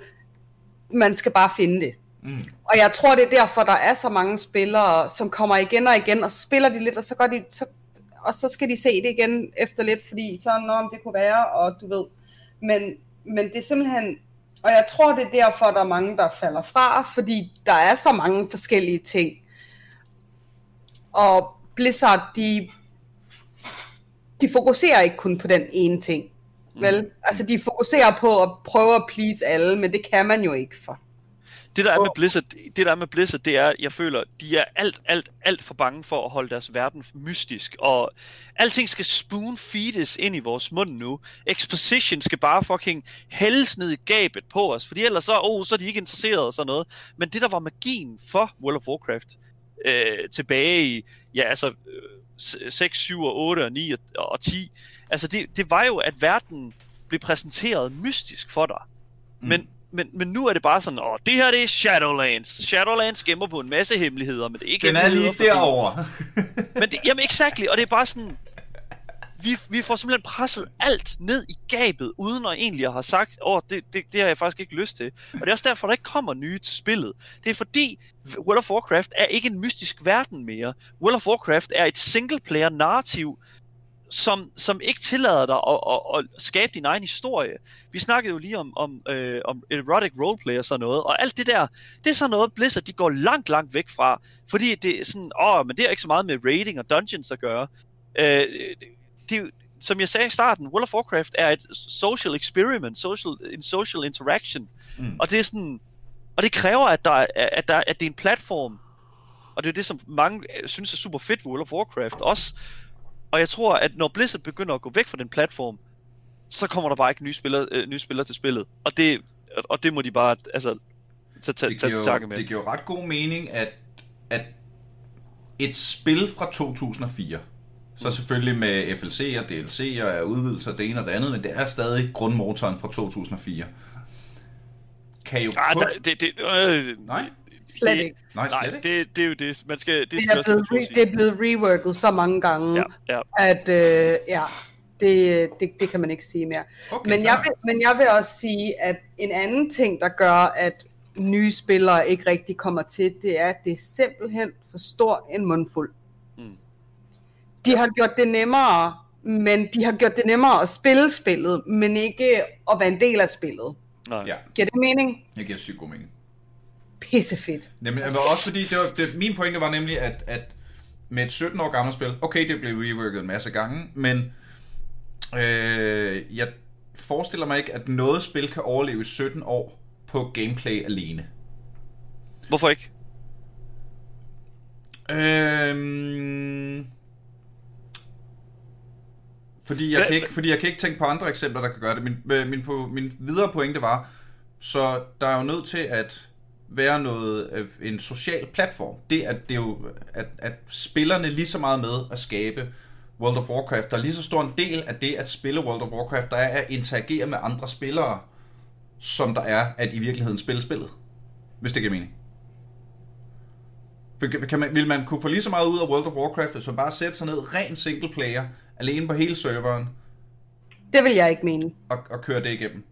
C: man skal bare finde det. Mm. Og jeg tror, det er derfor, der er så mange spillere, som kommer igen og igen, og så spiller de lidt, og så, går de, så, og så skal de se det igen efter lidt, fordi så om det kunne være, og du ved. Men, men det er simpelthen, og jeg tror, det er derfor, der er mange, der falder fra, fordi der er så mange forskellige ting. Og Blizzard, de, de fokuserer ikke kun på den ene ting. Vel? Mm. Altså, de fokuserer på at prøve at please alle, men det kan man jo ikke for.
B: Det der er med Blizzard, det der er med Blizzard, det er, jeg føler, de er alt, alt, alt for bange for at holde deres verden mystisk, og alting skal spoon feedes ind i vores mund nu. Exposition skal bare fucking hældes ned i gabet på os, fordi ellers så, oh, så er de ikke interesseret og sådan noget. Men det der var magien for World of Warcraft, øh, tilbage i, ja altså, øh, 6, 7, 8, og 9 og 10, altså det, det var jo, at verden blev præsenteret mystisk for dig. Mm. Men men, men nu er det bare sådan, åh, det her det er Shadowlands. Shadowlands gemmer på en masse hemmeligheder, men det er ikke
A: Den er lige derovre.
B: men det, jamen, exactly, og det er bare sådan, vi, vi får simpelthen presset alt ned i gabet, uden at egentlig at have sagt, åh, oh, det, det, det har jeg faktisk ikke lyst til. Og det er også derfor, der ikke kommer nye til spillet. Det er fordi, World of Warcraft er ikke en mystisk verden mere. World of Warcraft er et single-player narrativ, som, som ikke tillader dig at, at, at skabe din egen historie. Vi snakkede jo lige om, om, øh, om erotic roleplay og sådan noget, og alt det der, det er sådan noget, Blizzard de går langt, langt væk fra, fordi det er sådan, åh, men det har ikke så meget med raiding og dungeons at gøre. Øh, det, som jeg sagde i starten, World of Warcraft er et social experiment, social, en social interaction, mm. og det er sådan, og det kræver, at, der, at, der, at det er en platform, og det er det, som mange synes er super fedt ved World of Warcraft også, og jeg tror, at når Blizzard begynder at gå væk fra den platform, så kommer der bare ikke nye spillere, øh, nye spillere til spillet. Og det, og det må de bare altså, tage, tage, tage til takke med.
A: Det giver jo ret god mening, at, at et spil fra 2004, så selvfølgelig med FLC og DLC og udvidelser det ene og det andet, men det er stadig grundmotoren fra 2004. Kan jo
B: ah, der, det, det, øh,
A: Nej?
C: Slet ikke.
A: Nej, slet
B: Nej, det, det er jo det. Man skal, det,
C: Det er, blevet, re- det er blevet reworket så mange gange,
B: Ja, ja.
C: at øh, ja, det, det, det kan man ikke sige mere.
A: Okay,
C: men, jeg vil, men jeg vil også sige, at en anden ting, der gør, at nye spillere ikke rigtig kommer til, det er, at det er simpelthen for stor en mundfuld. De har gjort det nemmere, men de har gjort det nemmere at spille spillet, men ikke at være en del af spillet.
B: Nej.
A: Ja,
C: Giver det mening?
A: det giver sygt god mening.
C: Pissefedt.
A: Nemlig, men også fordi, det var, det, min pointe var nemlig, at, at med et 17 år gammelt spil, okay, det blev reworket en masse gange, men øh, jeg forestiller mig ikke, at noget spil kan overleve i 17 år på gameplay alene.
B: Hvorfor ikke?
A: Øhm, fordi, jeg kan ikke, fordi jeg kan ikke tænke på andre eksempler, der kan gøre det. Min, øh, min, på, min videre pointe var, så der er jo nødt til at være noget en social platform. Det at det er jo at, at spillerne lige så meget med at skabe World of Warcraft. Der er lige så stor en del af det at spille World of Warcraft, der er at interagere med andre spillere, som der er at i virkeligheden spille spillet. Hvis det giver mening. Kan man, vil man kunne få lige så meget ud af World of Warcraft, hvis man bare sætter sig ned, ren single player, alene på hele serveren,
C: Det vil jeg ikke mene.
A: og, og køre det igennem?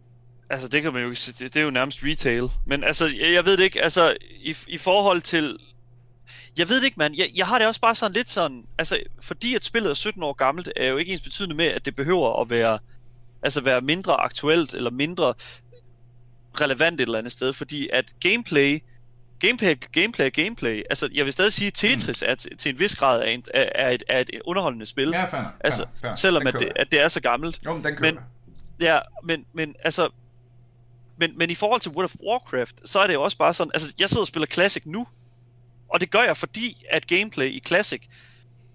B: Altså, det kan man jo ikke sige. Det, det er jo nærmest retail. Men altså, jeg, jeg ved det ikke. Altså, i, i forhold til... Jeg ved det ikke, mand. Jeg, jeg har det også bare sådan lidt sådan... Altså, fordi at spillet er 17 år gammelt, er jo ikke ens betydende med, at det behøver at være... Altså, være mindre aktuelt, eller mindre relevant et eller andet sted. Fordi at gameplay... Gameplay, gameplay, gameplay. Altså, jeg vil stadig sige, at Tetris er til, til en vis grad er, en, er, et, er et underholdende spil.
A: Ja, fair
B: altså,
A: fair fair
B: selvom
A: Den
B: at
A: køber
B: det, at det er så gammelt.
A: Jo, men den køber
B: Men-. Ja, men, men altså... Men, men i forhold til World of Warcraft, så er det jo også bare sådan... Altså, jeg sidder og spiller Classic nu, og det gør jeg, fordi at gameplay i Classic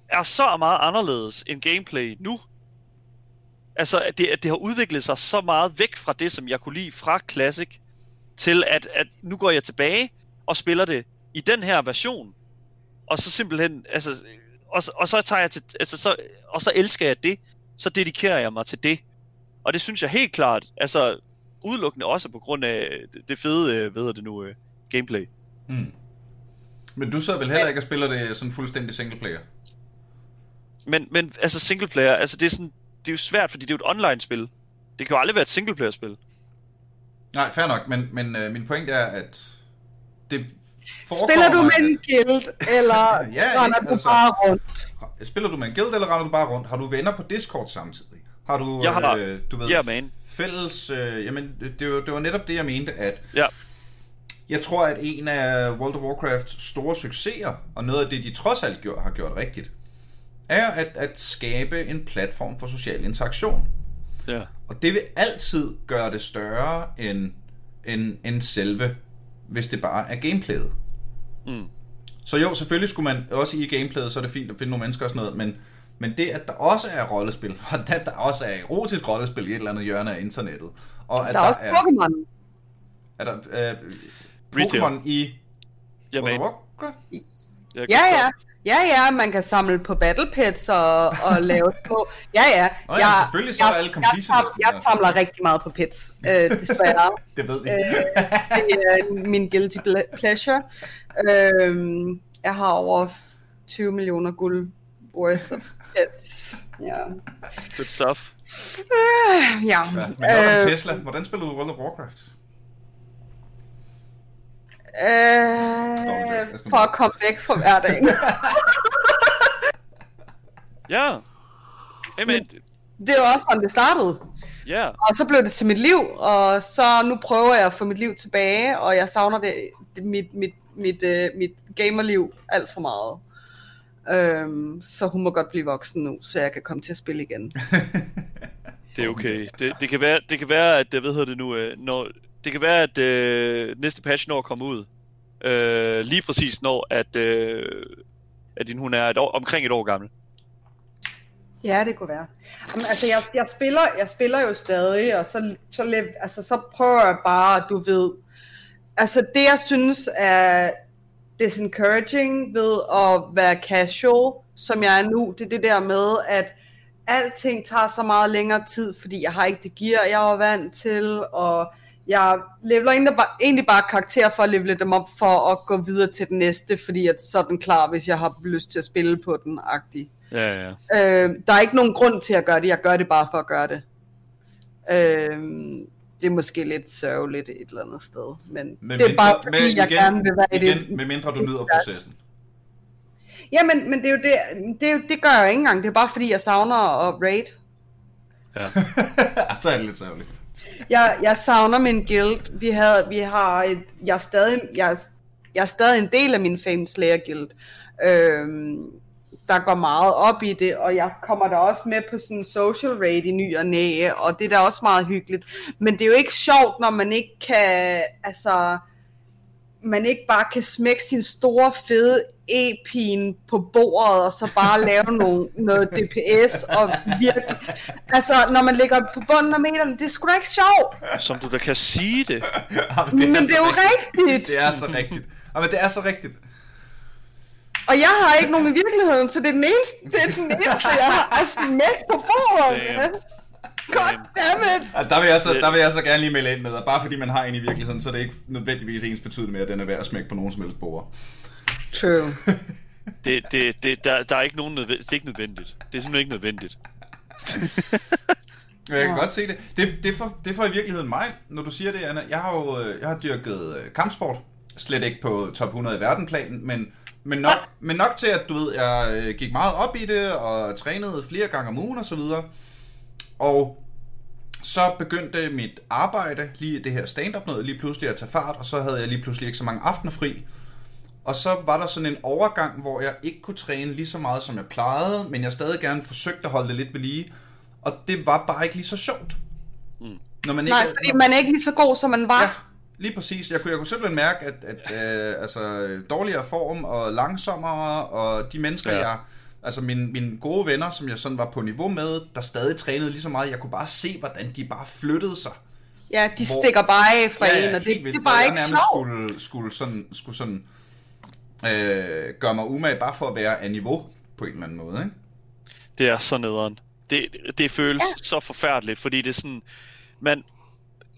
B: er så meget anderledes end gameplay nu. Altså, at det, at det har udviklet sig så meget væk fra det, som jeg kunne lide fra Classic, til at, at nu går jeg tilbage og spiller det i den her version. Og så simpelthen, altså, og, så- og så tager jeg til, altså, så, og så elsker jeg det, så dedikerer jeg mig til det. Og det synes jeg helt klart, altså udelukkende også på grund af det- fede, øh, hvad det nu, øh, gameplay.
A: Mm. Men du sidder vel heller ikke og spiller det sådan fuldstændig single player?
B: Men, men altså single player, altså det er sådan, det er jo svært, fordi det er jo et online spil. Det kan jo aldrig være et single player spil.
A: Nej, fair nok, men, men øh, min pointe er, at det
C: Spiller du med en guild, eller
A: Ja,
C: render
A: ikke,
C: du
A: altså.
C: bare rundt?
A: Spiller du med en guild, eller render du bare rundt? Har du venner på Discord samtidig? Har du,
B: Jeg har-
A: øh, du ved,
B: Ja, man.
A: fælles... Øh, jamen, det var, det var netop det, jeg mente, at
B: Ja,
A: Jeg tror, at en af World of Warcrafts store succeser, og noget af det, de trods alt gjort, har gjort rigtigt, er at, at skabe en platform for social interaktion.
B: ja.
A: Og det vil altid gøre det større end, end, end selve, hvis det bare er gameplayet.
B: Mm.
A: Så jo, selvfølgelig skulle man også i gameplayet, så er det fint at finde nogle mennesker og sådan noget, men, men det, at der også er rollespil, og at der også er erotisk rollespil i et eller andet hjørne af internettet, og at
C: Der er også Pokémon.
A: er der øh. Pokémon i
B: Ja,
A: World of Warcraft?
C: Ja, ja. Ja, ja, man kan samle på Battle Pets og, og lave små... Ja, ja.
A: Nå ja, selvfølgelig, så er
C: jeg,
A: alle
C: jeg, jeg, jeg samler rigtig meget på pets, øh, desværre.
A: Det ved vi.
C: Øh, det er min guilty ple- pleasure. Øh, jeg har over 20 millioner guld worth of pets. Ja.
B: Good stuff.
C: Ja.
A: Ja, men om
C: Øh,
A: Tesla. Hvordan spiller du World of Warcraft?
C: Øh, for at komme væk fra hverdagen.
B: Ja. Jamen,
C: det var også sådan, det startede.
B: ja.
C: Og så blev det til mit liv, og så nu prøver jeg at få mit liv tilbage, og jeg savner det, det mit, mit, mit, øh, mit gamerliv alt for meget. Øhm, så hun må godt blive voksen nu, så jeg kan komme til at spille igen.
B: Det er okay. Det, det, kan være, det kan være, at det, hvad hedder det nu, øh, når, det kan være, at øh, næste patch når komme ud. Øh, lige præcis når, at, øh, at din hun er et år, omkring et år gammel.
C: Ja, det kunne være. Jamen, altså, jeg, jeg, spiller, jeg spiller jo stadig, og så, så, altså, så prøver jeg bare, du ved... Altså, det jeg synes er disencouraging ved at være casual, som jeg er nu, det er det der med, at alting tager så meget længere tid, fordi jeg har ikke det gear, jeg var vant til, og jeg leveler egentlig bare, egentlig bare karakter for at levele dem op for at gå videre til den næste, fordi at så er den klar, hvis jeg har lyst til at spille på den, agtig.
B: Ja, ja.
C: Øh, der er ikke nogen grund til at gøre det, jeg gør det bare for at gøre det. Øh, det er måske lidt sørgeligt et eller andet sted, men,
A: Men
C: det er bare
A: mindre-
C: fordi,
A: men
C: jeg
A: igen-
C: gerne vil være i
A: Igen,
C: det.
A: med mindre du nyder processen.
C: Ja, men, men det er jo det, det, er jo, det gør jeg jo ikke engang, det er bare fordi, jeg savner at raid.
B: ja.
A: så er det lidt sørgeligt.
C: Jeg, jeg savner min guild. Vi, havde, vi har et, jeg, er stadig, jeg, jeg er stadig en del af min Fame Slayer guild. Øhm, der går meget op i det, og jeg kommer da også med på sådan en social raid i ny og næ, og det er da også meget hyggeligt. Men det er jo ikke sjovt, når man ikke kan, altså, man ikke bare kan smække sin store, fede e-pin på bordet, og så bare lave nogle, noget DPS, og virkelig, altså, når man ligger på bunden af meterne, det er sgu da ikke sjovt.
B: Som du da kan sige det.
C: Men det
A: så
C: er jo rigtigt.
A: Det er så rigtigt. Jamen, det er så rigtigt.
C: Og jeg har ikke nogen i virkeligheden, så det er den eneste, det er den eneste jeg har smæk på bordet.
B: Damn.
C: God damn it.
A: Altså, der, vil jeg så, der vil jeg så gerne lige melde ind med, at bare fordi man har en i virkeligheden, så er det ikke nødvendigvis ens betydende med, at den er værd at smække på nogen som helst bord.
C: True.
B: det, det, det der, der er ikke nogen nødvendigt. Det er ikke nødvendigt. Det er simpelthen ikke nødvendigt.
A: Men Jeg kan godt se det. Det, det, for, det for i virkeligheden mig, når du siger det, Anna. Jeg har jo øh, jeg har dyrket øh, kampsport. Slet ikke på top 100 i verdenplanen, men, men, nok, men nok til, at du ved, jeg øh, gik meget op i det, og trænede flere gange om ugen og så videre. Og så begyndte mit arbejde, lige det her stand-up noget, lige pludselig at tage fart, og så havde jeg lige pludselig ikke så mange aftener fri. Og så var der sådan en overgang, hvor jeg ikke kunne træne lige så meget, som jeg plejede, men jeg stadig gerne forsøgte at holde det lidt ved lige. Og det var bare ikke lige så sjovt.
B: Mm.
A: Når man ikke,
C: Nej, fordi man er ikke lige så god, som man var.
A: Ja, lige præcis. Jeg kunne, jeg kunne simpelthen mærke, at, at øh, altså, dårligere form og langsommere, og de mennesker,
B: Ja.
A: ja. jeg... Altså mine, mine gode venner, som jeg sådan var på niveau med, der stadig trænede lige så meget, jeg kunne bare se, hvordan de bare flyttede sig.
C: Ja, de
A: Hvor-
C: stikker bare af fra en, og det, det er bare ikke
A: nærmest
C: sjovt.
A: skulle, skulle sådan, skulle sådan øh, gøre mig umage bare for at være af niveau på en eller anden måde, ikke?
B: Det er så nederen. Det, det føles ja. så forfærdeligt, fordi det er sådan, man,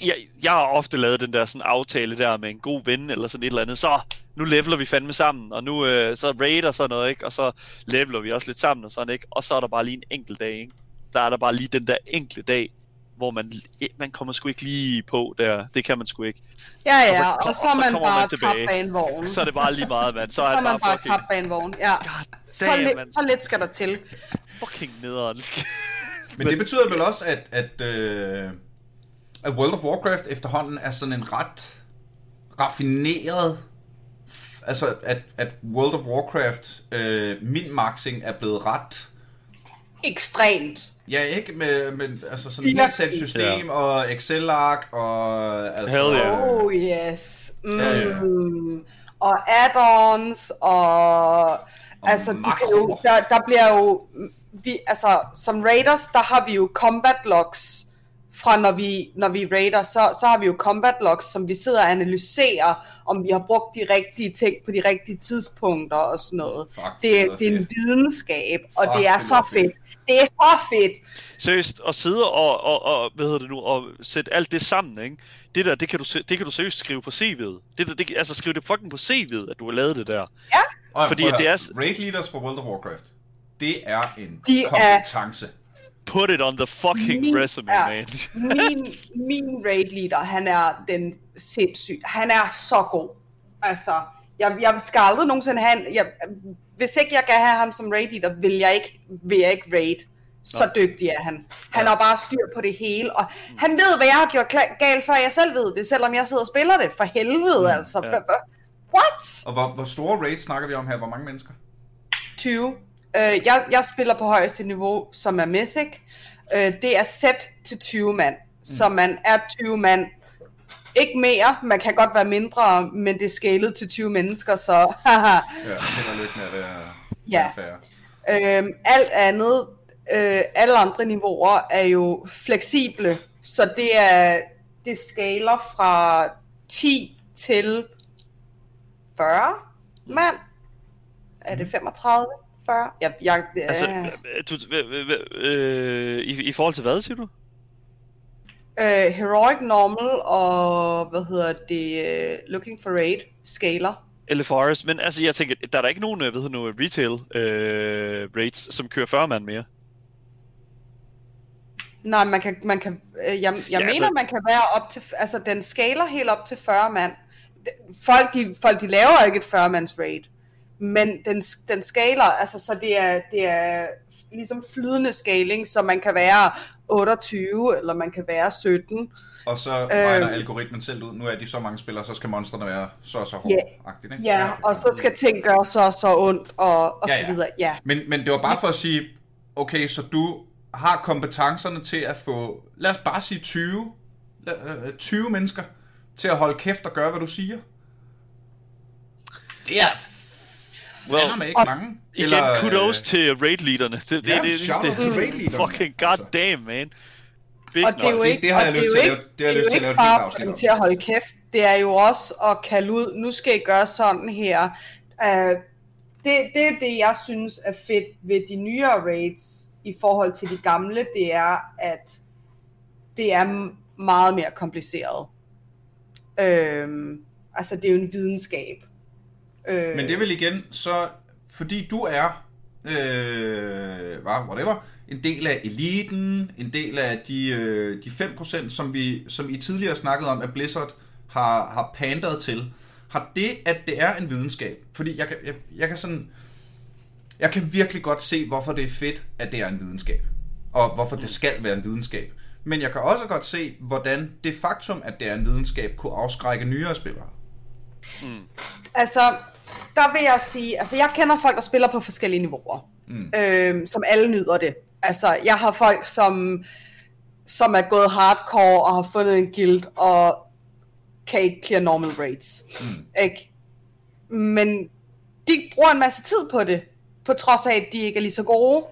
B: jeg, jeg har ofte lavet den der sådan aftale der med en god ven eller sådan et eller andet, så nu leveler vi fandme sammen, og nu øh, så raid og sådan noget, ikke? Og så leveler vi også lidt sammen og sådan, ikke? Og så er der bare lige en enkelt dag, ikke? Der er der bare lige den der enkelte dag, hvor man, man kommer sgu ikke lige på der. Det kan man sgu ikke.
C: Ja,
B: Og så
C: ja,
B: kom-
C: og så
B: og så
C: man
B: kommer man
C: bare
B: tilbage.
C: bag en vogn.
B: Så er det bare lige meget, mand. Så
C: så
B: er det
C: man
B: bare
C: bare
B: fucking,
C: tabt bag en vogn. Ja.
B: God
C: Så,
B: damn,
C: lidt,
B: man.
C: så lidt skal der til.
B: Fucking nederen.
A: Men det betyder vel også, at, at, øh, at World of Warcraft efterhånden er sådan en ret raffineret... Altså, at, at World of Warcraft, øh, min maxing er blevet ret...
C: Ekstremt.
A: Ja, ikke med, med altså sådan et helt sæt system ja. og Excel-ark og... Altså,
B: Hell yeah.
C: Oh yes. Mm.
A: Ja, ja.
C: Og add-ons og... altså, du kan jo, der, der bliver jo... Vi, altså, som raiders, der har vi jo combat logs fra når vi, når vi raider, så, så har vi jo combat logs, som vi sidder og analyserer, om vi har brugt de rigtige ting på de rigtige tidspunkter og sådan noget.
A: Fuck,
C: det,
A: det lyder
C: det er en
A: fedt.
C: videnskab, og
A: Fuck,
C: det er
A: det
C: så
A: fedt.
C: fedt. Det er så fedt.
B: Seriøst, at sidde og, og, og, hvad hedder det nu, og sætte alt det sammen, ikke? Det der, det kan du, det kan du seriøst skrive på CV'et. Det der, det, altså skrive det fucking på CV'et, at du har lavet det der.
A: Og,
B: Fordi
A: at
B: det er
A: Raid Leaders for World of Warcraft. det er en
C: De er-
A: kompetence.
B: Put it on the fucking
C: Min-
B: resume,
C: ja.
B: man.
C: min, min raid leader, han er den sindssygt. Han er så god. Altså, jeg, jeg skal aldrig nogensinde have en, jeg, hvis ikke jeg kan have ham som raid leader, vil jeg ikke, vil jeg ikke raid. Så
B: Nej.
C: dygtig er han. Han har bare styr på det hele, og han ved, hvad jeg har gjort galt, før jeg selv ved det, selvom jeg sidder og spiller det. For helvede, altså.
B: ja.
C: What?
A: Og hvor, hvor store raids snakker vi om her? Hvor mange mennesker?
C: 20. Øh, jeg, jeg spiller på højeste niveau, som er Mythic. Øh, det er sæt til 20 mand. Så man er 20 mand. Ikke mere, man kan godt være mindre, men det er scalet til 20 mennesker, så.
A: Ja, held og lykke med at være,
C: Ja.
A: fair.
C: Øhm, alt andet, øh, alle andre niveauer er jo fleksible, så det er det skaler fra 10 til 40 mand. Er det 35? 40? Jeg, jeg,
B: Altså,
C: øh,
B: øh, du, øh, øh, øh, i, i forhold til hvad, siger du?
C: øh, Heroic Normal og, hvad hedder det, øh, Looking for Raid skaler.
B: LFRs, men altså, jeg tænker, der er der ikke nogen, øh, hvad hedder nu, retail øh, rates, som kører 40 mand mere.
C: Nej, man kan, man kan, øh, jeg, jeg
B: Ja,
C: mener,
B: altså-
C: man kan være op til, altså den skaler helt op til 40 mand. Folk, de, folk, de laver ikke et 40 mands raid, men den, den skaler, altså så det er, det er ligesom flydende scaling, så man kan være 28, eller man kan være 17.
A: Og så regner algoritmen selv ud. Nu er de så mange spillere, så skal monstrene være så og så hårde.
C: Ja. Ja, og så skal ting gøre så og så ondt, og, og
A: Ja,
C: så
A: ja.
C: videre. Ja.
A: Men, men det var bare for at sige, okay, så du har kompetencerne til at få, lad os bare sige 20, lad- øh, 20 mennesker til at holde kæft og gøre, hvad du siger. Det er
B: Well,
A: fandme ikke mange.
B: Igen, kudos
A: øh,
B: til raid-leaderne. Det, det,
A: Ja,
B: det, det,
A: shout out
B: det,
A: til raid-leaderne.
B: Fucking goddamn, man. Big
C: Og det er jo
A: det-
C: ikke,
A: det har jeg lyst
C: er
A: til at
C: ikke-
A: lave- det har jeg
C: er
A: lyst
C: jo
A: til at lave
C: bare dem
A: om.
C: til at holde kæft. Det er jo også at kalde ud, nu skal I gøre sådan her. Uh, det, det er det, jeg synes er fedt ved de nyere raids i forhold til de gamle, det er, at det er meget mere kompliceret. Øhm, altså, det er jo en videnskab. Øh,
A: Men det vel igen, så fordi du er, øh, whatever, en del af eliten, en del af de, øh, de 5%, som, vi, som I tidligere snakkede om, at Blizzard har, har pandret til, har det, at det er en videnskab, fordi jeg kan, jeg, jeg kan sådan, jeg kan virkelig godt se, hvorfor det er fedt, at det er en videnskab, og hvorfor det skal være en videnskab. Men jeg kan også godt se, hvordan det faktum, at det er en videnskab, kunne afskrække nyere spillere.
C: Altså, der vil jeg sige, altså jeg kender folk, der spiller på forskellige niveauer, mm. øhm, som alle nyder det. Altså, jeg har folk, som, som er gået hardcore og har fundet en guild og kan ikke clear normal raids. Mm. Ikke? Men de bruger en masse tid på det, på trods af, at de ikke er lige så gode,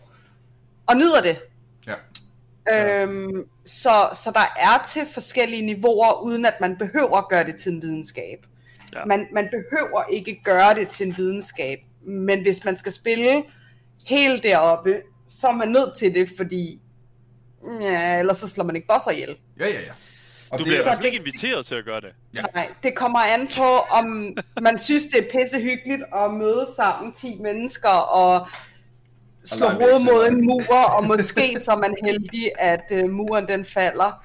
C: og nyder det.
A: Ja.
C: Øhm, så, så der er til forskellige niveauer, uden at man behøver at gøre det til en videnskab.
B: Ja.
C: Man, man behøver ikke gøre det til en videnskab, men hvis man skal spille helt deroppe, så er man nødt til det, fordi ja, ellers så slår man ikke bosser ihjel.
A: Ja, ja, ja. Og
B: Du
A: det,
B: bliver
C: så det-
B: ikke inviteret til at gøre det.
A: Ja.
C: Nej, det kommer an på, om man synes, det er pisse hyggeligt at møde sammen 10 mennesker og slå hovedet mod en mur, og måske så er man heldig, at uh, muren den falder.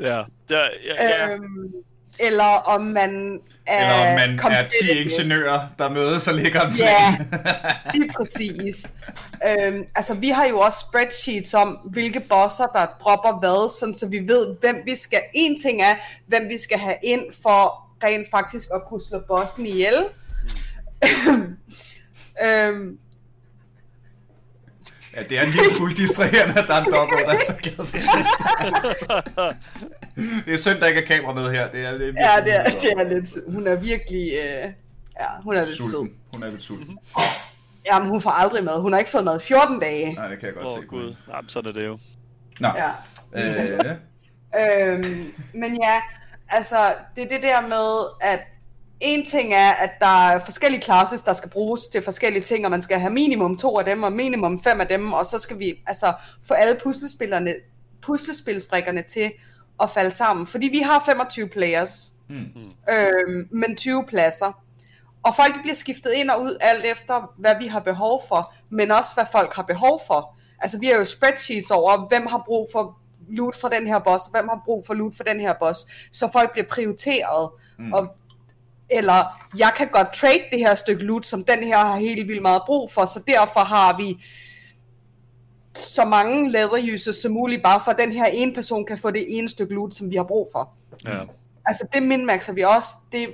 B: Ja, der, ja, ja.
C: Øhm, eller om man er
A: Eller om man er 10
C: competitive.
A: ingeniører, der mødes og ligger en
C: Ja,
A: plan.
C: lige præcis. Øhm, altså, vi har jo også spreadsheets om, hvilke bosser, der dropper hvad, sådan, så vi ved, hvem vi skal... En ting er, hvem vi skal have ind for rent faktisk at kunne slå bossen ihjel. øhm,
A: Ja, det er en lille smule distraherende, at der er en doggo, der er så glad for det. Det er synd, der ikke er kamera med her. Det er, det er
C: ja, det er, det er lidt... Hun er virkelig... Øh, ja, hun er lidt sød.
A: sulten. Hun er lidt sulten.
C: Jamen, hun får aldrig mad. Hun har ikke fået mad i 14 dage.
A: Nej, det kan jeg godt
B: Åh,
A: se.
B: oh, gud. Jamen, sådan er det jo.
A: Nå,
C: Ja.
A: øh,
C: Øhm, men ja, altså, det er det der med, at en ting er, at der er forskellige classes, der skal bruges til forskellige ting, og man skal have minimum to af dem, og minimum fem af dem, og så skal vi altså få alle puslespillerne, puslespilsbrikkerne til at falde sammen. Fordi vi har 25 players,
A: mm.
C: øhm, men 20 pladser. Og folk bliver skiftet ind og ud alt efter, hvad vi har behov for, men også hvad folk har behov for. Altså vi har jo spreadsheets over, hvem har brug for loot fra den her boss, og hvem har brug for loot fra den her boss, så folk bliver prioriteret. Mm. Og, eller jeg kan godt trade det her stykke loot, som den her har helt vildt meget brug for, så derfor har vi så mange leather users som muligt, bare for at den her ene person kan få det ene stykke loot, som vi har brug for.
B: Ja.
C: Altså det minmaxer vi også, det,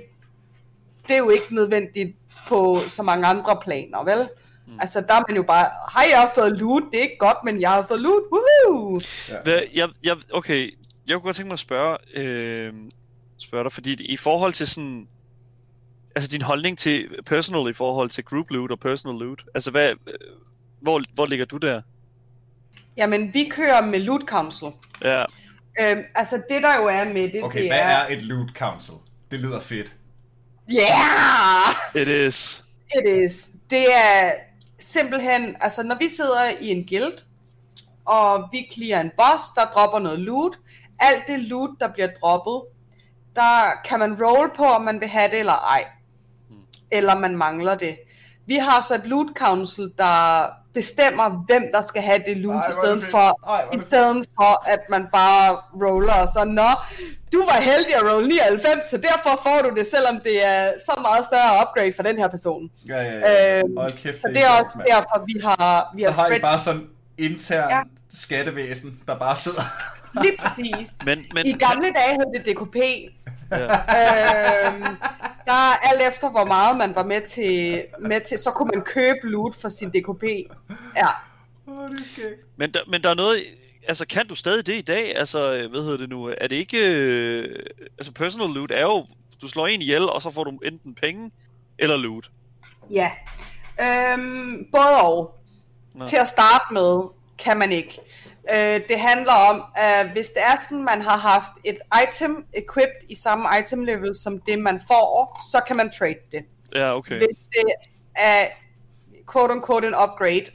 C: det er jo ikke nødvendigt på så mange andre planer, vel? Mm. Altså der er man jo bare, hej jeg har fået loot, det er ikke godt, men jeg har fået loot, woohoo!
B: Hvad, jeg, jeg, okay, jeg kunne godt tænke mig at spørge, øh, spørge dig, fordi i forhold til sådan, altså din holdning til personal i forhold til group loot og personal loot, altså hvad, øh, hvor, hvor ligger du der?
C: Jamen vi kører med loot council.
B: Ja,
C: Øhm, altså det der jo er med det,
A: Okay,
C: det
A: hvad
C: er...
A: er et loot council? Det lyder fedt.
C: Yeah!
B: it is.
C: It is. Det er simpelthen, altså når vi sidder i en guild, og vi clear en boss, der dropper noget loot, alt det loot, der bliver droppet, der kan man roll på, om man vil have det eller ej. Eller man mangler det. Vi har så et loot council, der bestemmer, hvem der skal have det loot,
A: Ej,
C: i stedet for,
A: Ej,
C: i
A: det
C: stedet for, at man bare roller og så, nå, du var heldig at rolle 99, så derfor får du det, selvom det er så meget større upgrade for den her person.
A: Ja, ja, ja.
C: Øhm,
A: Hold kæft,
C: så
A: det
C: det
A: er
C: er også
A: mand.
C: derfor, vi har, vi har
A: Så har I
C: spreadsheet.
A: bare sådan intern
C: Ja.
A: skattevæsen, der bare sidder...
C: Lige præcis.
B: Men, men,
C: I gamle dage hed det DKP.
B: Ja.
C: øhm, der er alt efter, hvor meget man var med til, med til, så kunne man købe loot for sin DKP. Ja.
A: Åh, det er.
B: Men der, men der er noget, altså kan du stadig det i dag? Altså, øh, hvad hedder det nu? Er det ikke, øh, altså personal loot er jo, du slår en ihjel, og så får du enten penge eller loot.
C: Ja. Øhm, både og.
B: Nå.
C: Til at starte med, kan man ikke. Øh, det handler om, at hvis det er sådan, man har haft et item equipped i samme item level som det, man får, så kan man trade det.
B: Ja, okay.
C: Hvis det er quote unquote en upgrade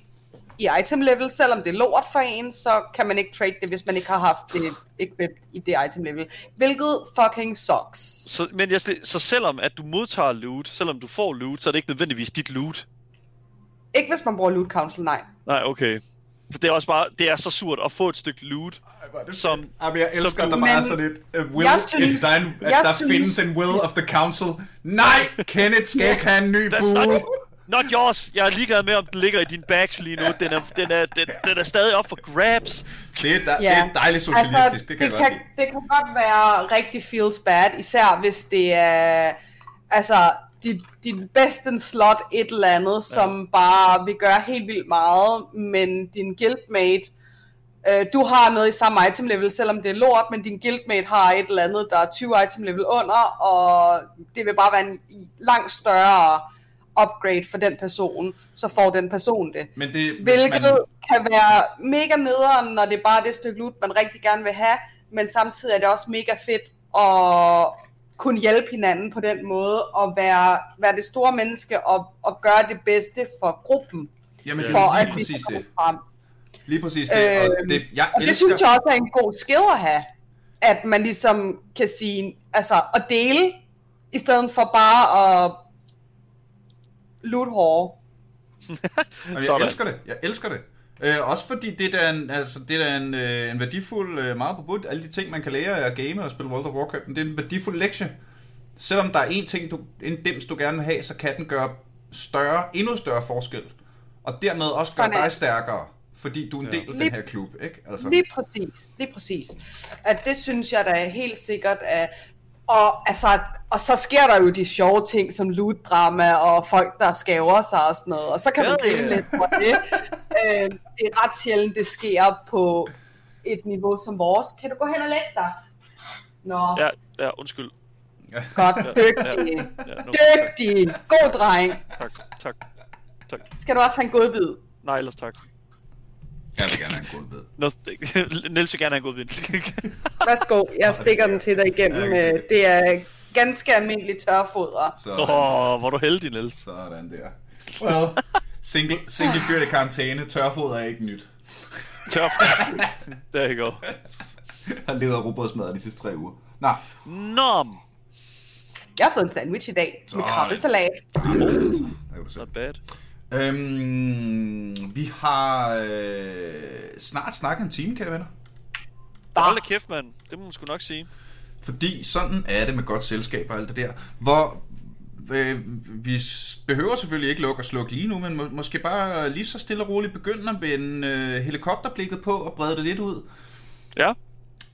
C: i item level, selvom det er lort for en, så kan man ikke trade det, hvis man ikke har haft det equipped i det item level. Hvilket fucking sucks.
B: Så, men jeg, så selvom at du modtager loot, selvom du får loot, så er det ikke nødvendigvis dit loot.
C: Ikke hvis man bruger loot council, nej.
B: Nej, okay. For det er også bare, det er så surt at få et stykke loot,
A: Ej,
B: som...
A: Jamen, jeg elsker,
B: som
A: at der bare er sådan et uh, will,
C: jeg synes-
A: en, der, er en, at
C: jeg
A: der
C: synes-
A: findes en will of the council. Nej, Kenneth skal ikke have en ny bue.
B: not, not yours. Jeg er ligeglad med, om den ligger i din bags lige nu. Den er, den er, den, den er stadig op for grabs.
A: Det er, da, det er dejligt socialistisk,
C: altså,
A: det kan
C: det
A: godt
C: kan,
A: lide.
C: det kan godt være rigtig feels bad, især hvis det er altså dit, dit bedste slot et eller andet, som bare vil gøre helt vildt meget, men din guildmate, øh, du har noget i samme item level, selvom det er lort, men din guildmate har et eller andet, der er 20 item level under, og det vil bare være en langt større upgrade for den person, så får den person det.
A: Men det,
C: Hvilket
A: man...
C: kan være mega nederen, når det er bare det stykke loot, man rigtig gerne vil have, men samtidig er det også mega fedt at kunne hjælpe hinanden på den måde, og være, være det store menneske, og, og gøre det bedste for gruppen,
A: jamen, det
C: for
A: er
C: at
A: lige
C: vi
A: præcis det.
C: komme frem.
A: Lige præcis det. Og
C: Øhm,
A: det jeg
C: Og det
A: elsker,
C: synes jeg også er en god skill at have, at man ligesom kan sige, altså at dele, i stedet for bare at loot hårde.
A: Og jeg elsker det. Jeg elsker det. Øh, også fordi det er en, altså, det er en, øh, en værdifuld, øh, meget på alle de ting, man kan lære af at game og spille World of Warcraft, men det er en værdifuld lektie. Selvom der er en ting, du, en dims, du gerne vil have, så kan den gøre større, endnu større forskel. Og dermed også gøre dig stærkere, fordi du er en del af den
C: Lige-
A: her klub, ikke? Altså,
C: Lige præcis, lige præcis. At det synes jeg da er helt sikkert, at og, altså, og så sker der jo de sjove ting som loot-drama og folk, der skæver sig og sådan noget. Og så kan man
B: Ja,
C: grine
B: ja.
C: lidt på det. øh, det er ret sjældent, det sker på et niveau som vores. Kan du gå hen og lægge dig? Nå,
B: Ja, ja, undskyld.
C: godt. Dygtig.
B: Ja, nu,
C: Dygtig. God dreng.
B: tak, tak, tak.
C: Skal du også have en godbid?
B: Nej, ellers tak.
A: Jeg vil gerne have en god bid.
B: Nå, Niels vil gerne have en god vind.
C: Værsgo, jeg stikker den til dig igennem.
A: Ja,
C: øh, Det er ganske almindelig tørfoder.
B: Åh, oh, hvor du heldig, Niels.
A: sådan der. Well, single, single fyr i karantæne, tørfod er ikke nyt.
B: Tør. Der you go.
A: Han leder af rugbrødsmadder de sidste tre uger. Nå,
B: Nom.
C: Jeg har fået en sandwich i dag med krabbesalat.
B: Not bad.
A: Øhm, vi har øh, snart snakket en time, kære venner.
B: Hold da kæft, mand. Det må man sgu nok sige.
A: Fordi sådan er det med godt selskab og alt det der. Hvor øh, vi behøver selvfølgelig ikke lukke og slukke lige nu, men må, måske bare lige så stille og roligt begynde at vende øh, helikopterblikket på og brede det lidt ud.
B: Ja.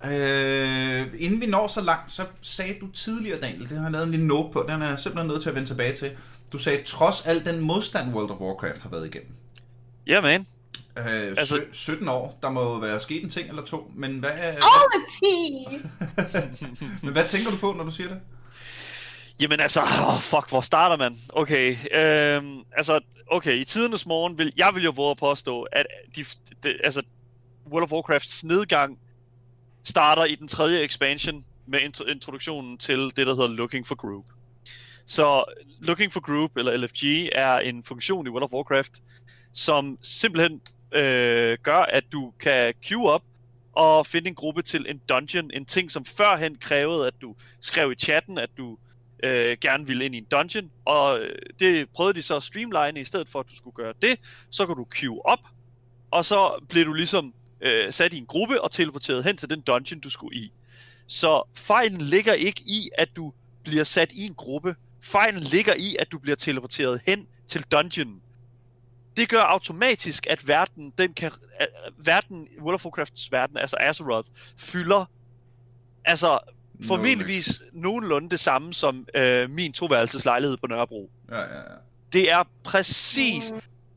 A: Øh, inden vi når så langt, så sagde du tidligere, Daniel, det har jeg lavet en lille note på, den er jeg simpelthen nødt til at vende tilbage til. Du sagde, trods al den modstand World of Warcraft har været igennem.
B: Ja, yeah, man.
A: Øh,
B: Altså-
A: altså, 17 år, der må være sket en ting eller to, men hvad,
C: All the tea!
A: men hvad tænker du på, når du siger det?
B: Jamen altså, oh, fuck, hvor starter man? Okay, øhm, altså, okay, i tidernes morgen vil jeg vil jo våge at påstå, at de, de, altså, World of Warcrafts nedgang starter i den tredje expansion med intro- introduktionen til det, der hedder Looking for Group. Så Looking for Group, eller LFG, er en funktion i World of Warcraft, som simpelthen øh, gør, at du kan queue op og finde en gruppe til en dungeon. En ting, som førhen krævede, at du skrev i chatten, at du øh, gerne ville ind i en dungeon, og øh, det prøvede de så at streamline, i stedet for at du skulle gøre det, så kan du queue op, og så bliver du ligesom øh, sat i en gruppe og teleporteret hen til den dungeon, du skulle i. Så fejlen ligger ikke i, at du bliver sat i en gruppe. Fejlen ligger i, at du bliver teleporteret hen til dungeonen. Det gør automatisk, at verden, den kan, at verden, World of Warcrafts verden, altså Azeroth, fylder altså formentligvis nogenlunde det samme som øh, min toværelses lejlighed på Nørrebro.
A: Ja, ja, ja.
B: Det er præcis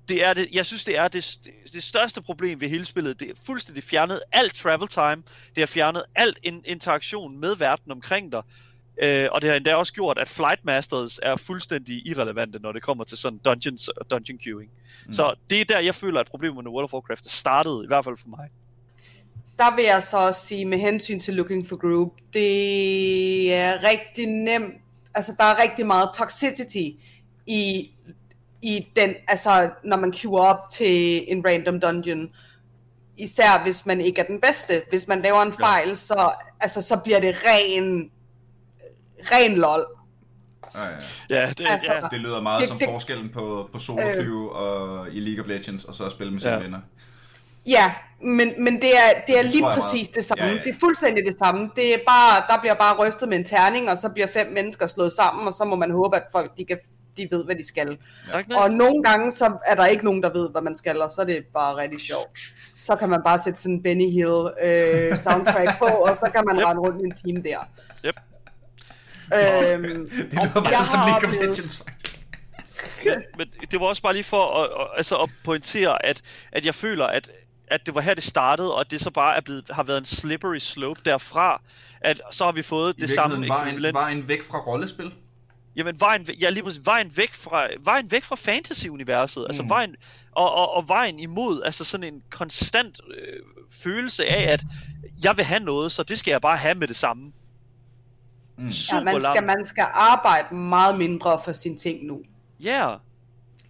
B: det er det, jeg synes, det er det, det største problem ved hele spillet. Det er fuldstændig fjernet alt travel time. Det har fjernet alt in, interaktion med verden omkring dig. Øh, og det har endda også gjort, at Flight Masters er fuldstændig irrelevante, når det kommer til sådan dungeons og dungeon queuing. Mm. Så det er der, jeg føler, at problemet med World of Warcraft er startet, i hvert fald for mig.
C: Der vil jeg så også sige med hensyn til Looking for Group, det er rigtig nemt, altså der er rigtig meget toxicity i, i den, altså når man queuer op til en random dungeon, især hvis man ikke er den bedste. Hvis man laver en fejl, så, altså, så bliver det ren, ren lol.
A: ja, ja.
B: Ja, det,
C: Altså,
B: ja.
A: Det lyder meget
C: Det-
A: som
C: det-
A: forskellen på, på solo queue og i League of Legends, og så at spille med sine
B: Ja.
A: ja. venner.
C: Ja, men, men det er, det er
A: Det
C: lige præcis
A: meget.
C: det samme.
A: Ja, ja.
C: Det er fuldstændig det samme. Det er bare, der bliver bare rystet med en terning, og så bliver fem mennesker slået sammen, og så må man håbe, at folk de kan, de ved, hvad de skal.
B: Noget-
C: Og nogle gange, så er der ikke nogen, der ved, hvad man skal, og så er det bare rigtig sjovt. Så kan man bare sætte sådan en Benny Hill øh, soundtrack på, og så kan man
B: Yep.
C: rende rundt i en time der.
B: Yep.
C: Øhm,
A: Det lyder meget som League of Legends, faktisk.
B: men, men det var også bare lige for at, at, altså at pointere, at, at jeg føler, at, at det var her, det startede, og at det så bare er blevet, har været en slippery slope derfra, at så har vi fået
A: I
B: det samme
A: var en, var en væk fra rollespil.
B: Jamen vejen, ja, lige præcis, vejen væk fra, vejen væk fra fantasy-universet, mm. altså
A: Mm.
B: vejen, og, og, og vejen imod, altså sådan en konstant øh, følelse af, at jeg vil have noget, så det skal jeg bare have med det samme.
A: Mm.
B: Super
C: ja, man, skal, man skal arbejde meget mindre for sine ting nu.
B: Yeah,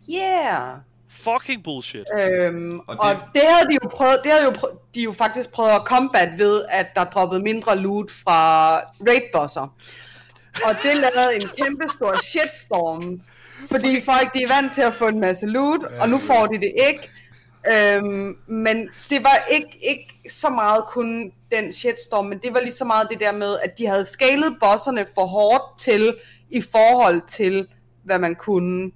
C: Yeah!
B: fucking bullshit.
C: Øhm,
A: Og det...
C: og det havde de jo prøvet, det havde jo prøvet, de jo faktisk prøvet at combat ved, at der droppede mindre loot fra raid-bosser. Og det lavede en kæmpe stor shitstorm, fordi folk de er vant til at få en masse loot, og nu får de det ikke. Øhm, men det var ikke, ikke så meget kun den shitstorm, men det var lige så meget det der med, at de havde scalet bosserne for hårdt til, i forhold til, hvad man kunne.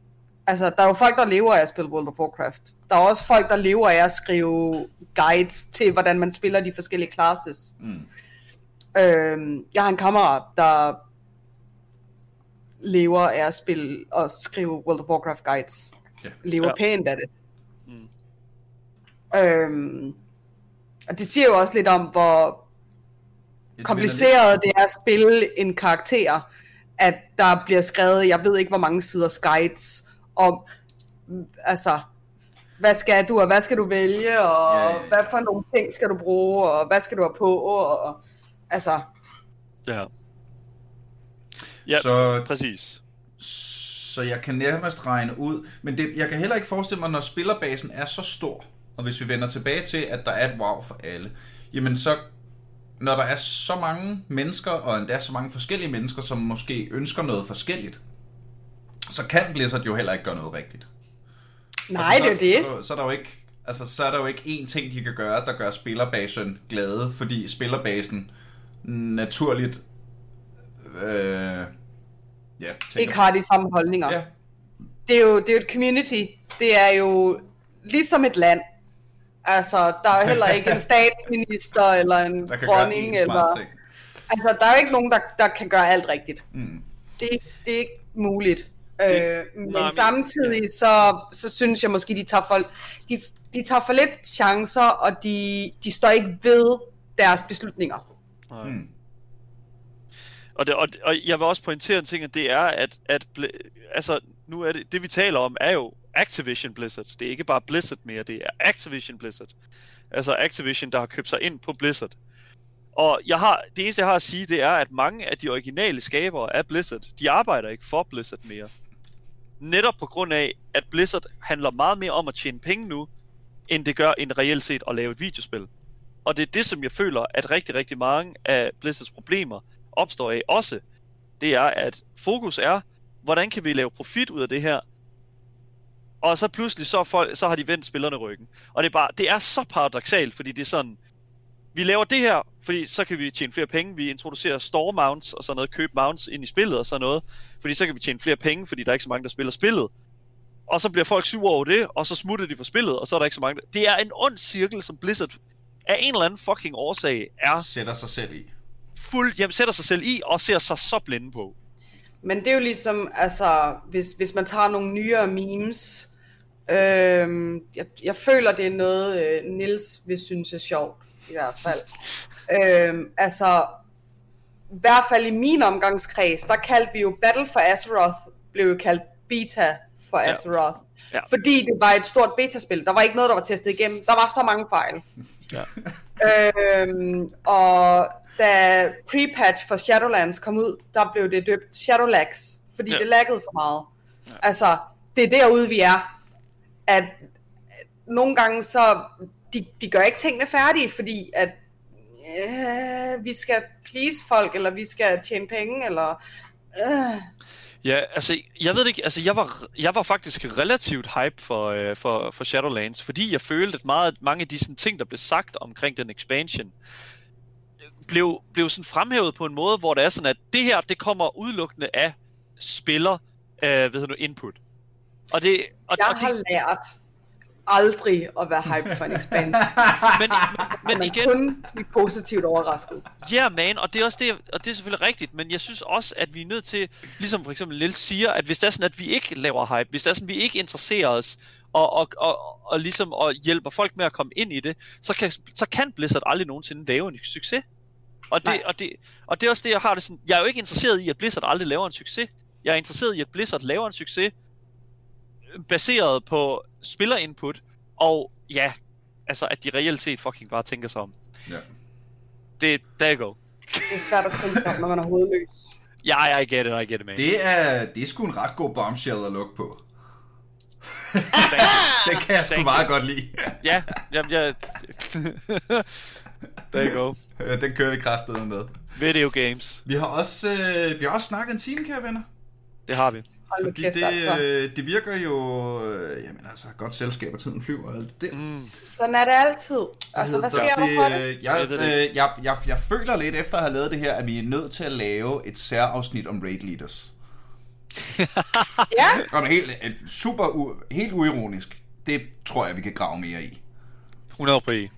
C: Altså, der er jo folk, der lever af at spille World of Warcraft. Der er også folk, der lever af at skrive guides til, hvordan man spiller de forskellige classes.
A: Mm.
C: Øhm, jeg har en kammerat, der lever af at spille og skrive World of Warcraft guides.
A: Ja.
C: Lever
B: ja.
C: pænt af det. Øhm, og det siger jo også lidt om, hvor
A: Et
C: kompliceret det er at spille en karakter, at der bliver skrevet, jeg ved ikke hvor mange sider guides, om, altså, hvad skal du, og hvad skal du vælge, og
A: Ja, ja, ja.
C: hvad for nogle ting skal du bruge, og hvad skal du have på, og, altså,
B: Ja. Ja, så...
A: Så,
B: præcis.
A: så jeg kan nærmest regne ud, men det, jeg kan heller ikke forestille mig, når spillerbasen er så stor, og hvis vi vender tilbage til, at der er et wow for alle, jamen så når der er så mange mennesker, og endda så mange forskellige mennesker, som måske ønsker noget forskelligt, så kan Blizzard jo heller ikke gøre noget rigtigt.
C: Nej,
A: altså,
C: det er det.
A: Så, så, er der jo ikke, altså, så er der jo ikke én ting, de kan gøre, der gør spillerbasen glade, fordi spillerbasen naturligt øh, ja, tænker,
C: Ikke har de samme holdninger.
A: ja,
C: Det, er jo, det er jo et community. Det er jo ligesom et land. Altså, der er heller ikke en statsminister, eller en dronning, eller...
A: ting.
C: Altså, der er jo ikke nogen, der, der kan gøre alt rigtigt.
A: Mm.
C: Det, det er ikke muligt. Øh, men
B: nej,
C: samtidig, så, så synes jeg måske, de tager for, de, de tager for lidt chancer, og de, de står ikke ved deres beslutninger.
B: Nej.
A: Mm.
B: Og, det, og, og jeg vil også pointere en ting, at det er, at, at altså, nu er det, det vi taler om, er jo Activision Blizzard. Det er ikke bare Blizzard mere, det er Activision Blizzard. Altså Activision, der har købt sig ind på Blizzard. Og jeg har, det eneste, jeg har at sige, det er, at mange af de originale skabere af Blizzard, de arbejder ikke for Blizzard mere. Netop på grund af, at Blizzard handler meget mere om at tjene penge nu, end det gør end reelt set at lave et videospil. Og det er det, som jeg føler, at rigtig, rigtig mange af Blizzards problemer opstår af også. Det er, at fokus er, hvordan kan vi lave profit ud af det her? Og så pludselig, så, folk, så har de vendt spillerne ryggen. Og det er bare, det er så paradoxalt, fordi det er sådan, vi laver det her, fordi så kan vi tjene flere penge. Vi introducerer store mounts og sådan noget, købe mounts ind i spillet og sådan noget. Fordi så kan vi tjene flere penge, fordi der er ikke så mange, der spiller spillet. Og så bliver folk sure over det, og så smutter de fra spillet, og så er der ikke så mange. Der... Det er en ond cirkel, som Blizzard af en eller anden fucking årsag er
A: Sætter sig selv i.
B: fuld, jamen, sætter sig selv i og ser sig så blinde på.
C: Men det er jo ligesom, altså, hvis, hvis man tager nogle nyere memes, øhm, jeg, jeg føler, det er noget, øh, Nils vil synes er sjovt, i hvert fald. øhm, altså, i hvert fald i min omgangskreds, der kaldte vi jo Battle for Azeroth, blev jo kaldt beta for
B: Ja.
C: Azeroth.
B: Ja.
C: Fordi det var et stort betaspil. Der var ikke noget, der var testet igennem. Der var så mange fejl.
B: Ja.
C: Øhm, og da pre-patch for Shadowlands kom ud, der blev det døbt Shadowlags, fordi
B: Ja.
C: det laggede så meget. Ja. Altså, det er derude, vi er. At nogle gange så, de, de gør ikke tingene færdige, fordi at øh, vi skal please folk, eller vi skal tjene penge, eller... Øh.
B: Ja, altså, jeg ved ikke, altså, jeg var, jeg var faktisk relativt hype for, øh, for, for Shadowlands, fordi jeg følte, at meget, mange af de sådan, ting, der blev sagt omkring den expansion, blev, blev sådan fremhævet på en måde, hvor det er sådan, at det her, det kommer udelukkende af spiller, øh, ved du, input. Og det, og,
C: Jeg
B: og
C: har
B: det,
C: lært aldrig at være hype for en expansion.
B: men, men
C: man
B: igen,
C: kun blive positivt overrasket.
B: Ja, yeah, man, og det er også det, og det er selvfølgelig rigtigt, men jeg synes også, at vi er nødt til, ligesom for eksempel Lille siger, at hvis det er sådan, at vi ikke laver hype, hvis det er sådan, at vi ikke interesserer os, og, og, og, og ligesom og hjælper folk med at komme ind i det, så kan, så kan Blizzard aldrig nogensinde lave en succes. Og det,
C: Nej.
B: og, det, og det er også det, jeg har det sådan, jeg er jo ikke interesseret i, at Blizzard aldrig laver en succes. Jeg er interesseret i, at Blizzard laver en succes, baseret på spillerinput, og ja, altså at de reelt set fucking bare tænker sig om.
A: Ja.
B: Det, there you go.
C: Det er svært at tænke sig, når man er hovedløs.
B: Ja, yeah, I get it, I get it, man.
A: Det er, det er sgu en ret god bombshell at lukke på. det kan jeg sgu
B: Thank
A: meget
B: you.
A: godt lide.
B: Ja, jamen, jeg... There you go.
A: Den kører vi kraftedet med.
B: Video games.
A: Vi har også, øh, vi har også snakket en time, kære venner.
B: Det har vi.
C: Hold
A: Fordi
C: kæft,
A: det,
C: altså.
A: øh, det virker jo, øh, jamen altså, godt selskab, og tiden flyver og alt det.
B: Mm.
C: Sådan er det altid. Altså, hvad sker der for det?
A: øh, Jeg, øh, jeg, jeg, jeg føler lidt efter at have lavet det her, at vi er nødt til at lave et særafsnit om raid leaders.
C: Ja,
A: Og helt, super, u- helt uironisk. Det tror jeg, vi kan grave mere i.
B: 100 på i.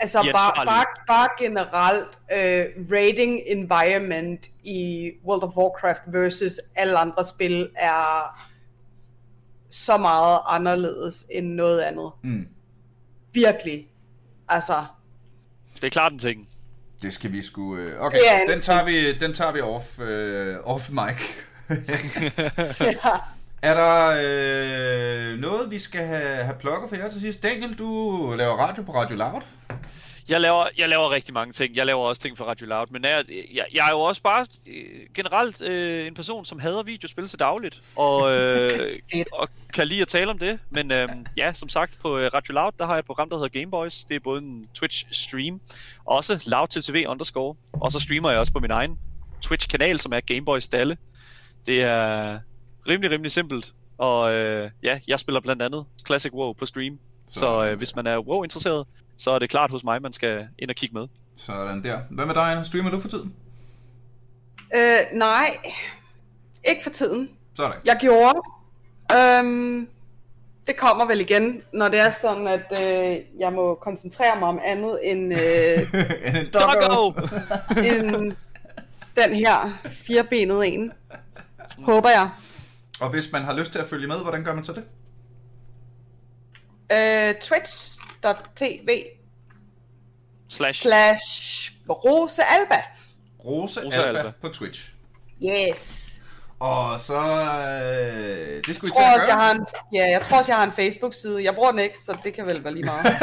C: altså
B: Ja,
C: bare, bare, bare generelt uh, rating environment i World of Warcraft versus alle andre spil er så meget anderledes end noget andet.
A: Mm.
C: Virkelig. Altså,
B: Det er klart en ting.
A: Det skal vi sgu... Øh, okay, den tager vi, den tager vi off, øh, off mic.
C: ja.
A: Er der øh, noget, vi skal have, have plukket for jer til sidst? Daniel, du laver radio på Radio Loud.
B: Jeg laver, jeg laver rigtig mange ting. Jeg laver også ting for Radio Loud, men jeg, jeg, jeg er jo også bare øh, generelt øh, en person, som hader videospil til dagligt, og, øh, og kan lide at tale om det. Men øh, ja, som sagt, på øh, Radio Loud, der har jeg et program, der hedder Gameboys. Det er både en Twitch-stream, og også LoudTTV underscore. Og så streamer jeg også på min egen Twitch-kanal, som er Gameboys Dalle. Det er rimelig, rimelig simpelt. Og øh, ja, jeg spiller blandt andet Classic WoW på stream. Så, så øh, hvis man er WoW-interesseret, så er det klart hos mig, man skal ind og kigge med.
A: Sådan der. Hvad med dig, Anna? Streamer du for tiden?
C: Øh, nej, ikke for tiden.
A: Sådan.
C: Jeg gjorde. Øhm, det kommer vel igen, når det er sådan, at øh, jeg må koncentrere mig om andet end, øh,
A: En en
B: Doggo!
C: end den her firebenede en. Håber jeg.
A: Og hvis man har lyst til at følge med, hvordan gør man så det?
C: Øh, Twitch.tv
B: Slash.
C: slash Rose Alba.
A: Rose,
B: Rose
A: Alba,
B: Alba.
A: på Twitch.
C: Yes.
A: Og så... Øh, det skulle
C: Jeg
A: I til
C: tror,
A: at
C: at jeg har en, ja, jeg tror også, jeg har en Facebook-side. Jeg bruger den ikke, så det kan vel være lige meget.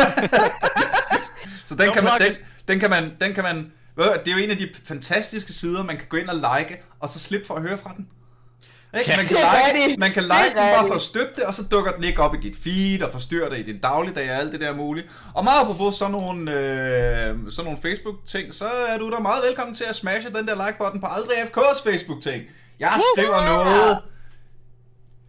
A: Så den kan, man, den, den kan man... Den kan man ved det er jo en af de fantastiske sider, man kan gå ind og like, og så slippe for at høre fra den. Ikke? Man kan like, man kan
C: Det
A: like den bare for at støtte det, og så dukker den ikke op i dit feed og forstyrrer det i din dagligdag og alt det der muligt. Og meget apropos sådan nogle, øh, sådan nogle Facebook-ting, så er du da meget velkommen til at smashe den der like-button på Aldrig FK's Facebook-ting. Jeg skriver noget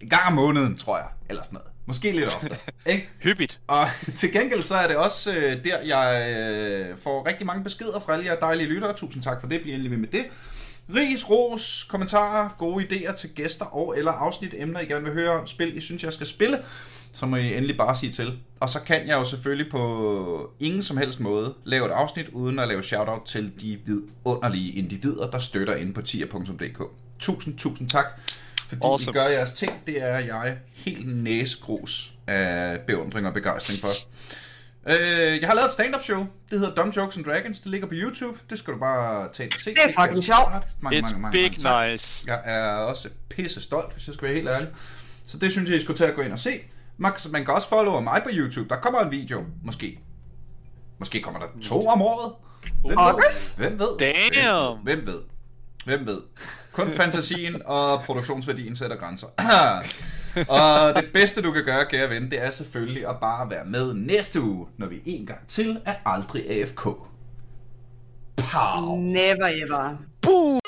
A: en gang om måneden, tror jeg, eller sådan noget. Måske lidt oftere, ikke?
B: Hyppigt.
A: Og til gengæld så er det også øh, der, jeg øh, får rigtig mange beskeder fra alle jer dejlige lyttere. Tusind tak for det, bliv endelig ved med det. Ris, ros, kommentarer, gode idéer til gæster og eller afsnit, emner, I gerne vil høre, spil, I synes, jeg skal spille, så må I endelig bare sige til. Og så kan jeg jo selvfølgelig på ingen som helst måde lave et afsnit, uden at lave shoutout til de vidunderlige individer, der støtter inde på tier.dk. Tusind, tusind tak, fordi awesome. I gør jeres ting. Det er jeg helt næsegrus af beundring og begejstring for. Øh, jeg har lavet et stand-up show. Det hedder Dumb Jokes and Dragons. Det ligger på YouTube. Det skal du bare tage og se.
C: Det er fucking
A: ganske
C: sjovt.
A: Mange,
B: It's
A: mange, mange,
B: big
A: mange
B: nice.
A: Jeg er også pisse stolt, hvis jeg skal være helt ærlig. Så det synes jeg, I skulle tage at gå ind og se. Man, man kan også followe mig på YouTube. Der kommer en video, måske. Måske kommer der to om året. Hvem ved?
C: August?
A: Hvem ved?
B: Damn.
A: Hvem ved? Hvem ved? Kun fantasien og produktionsværdien sætter grænser. og det bedste, du kan gøre, kære ven, det er selvfølgelig at bare være med næste uge, når vi en gang til er aldrig AFK. Pow!
C: Never ever.
B: Boom!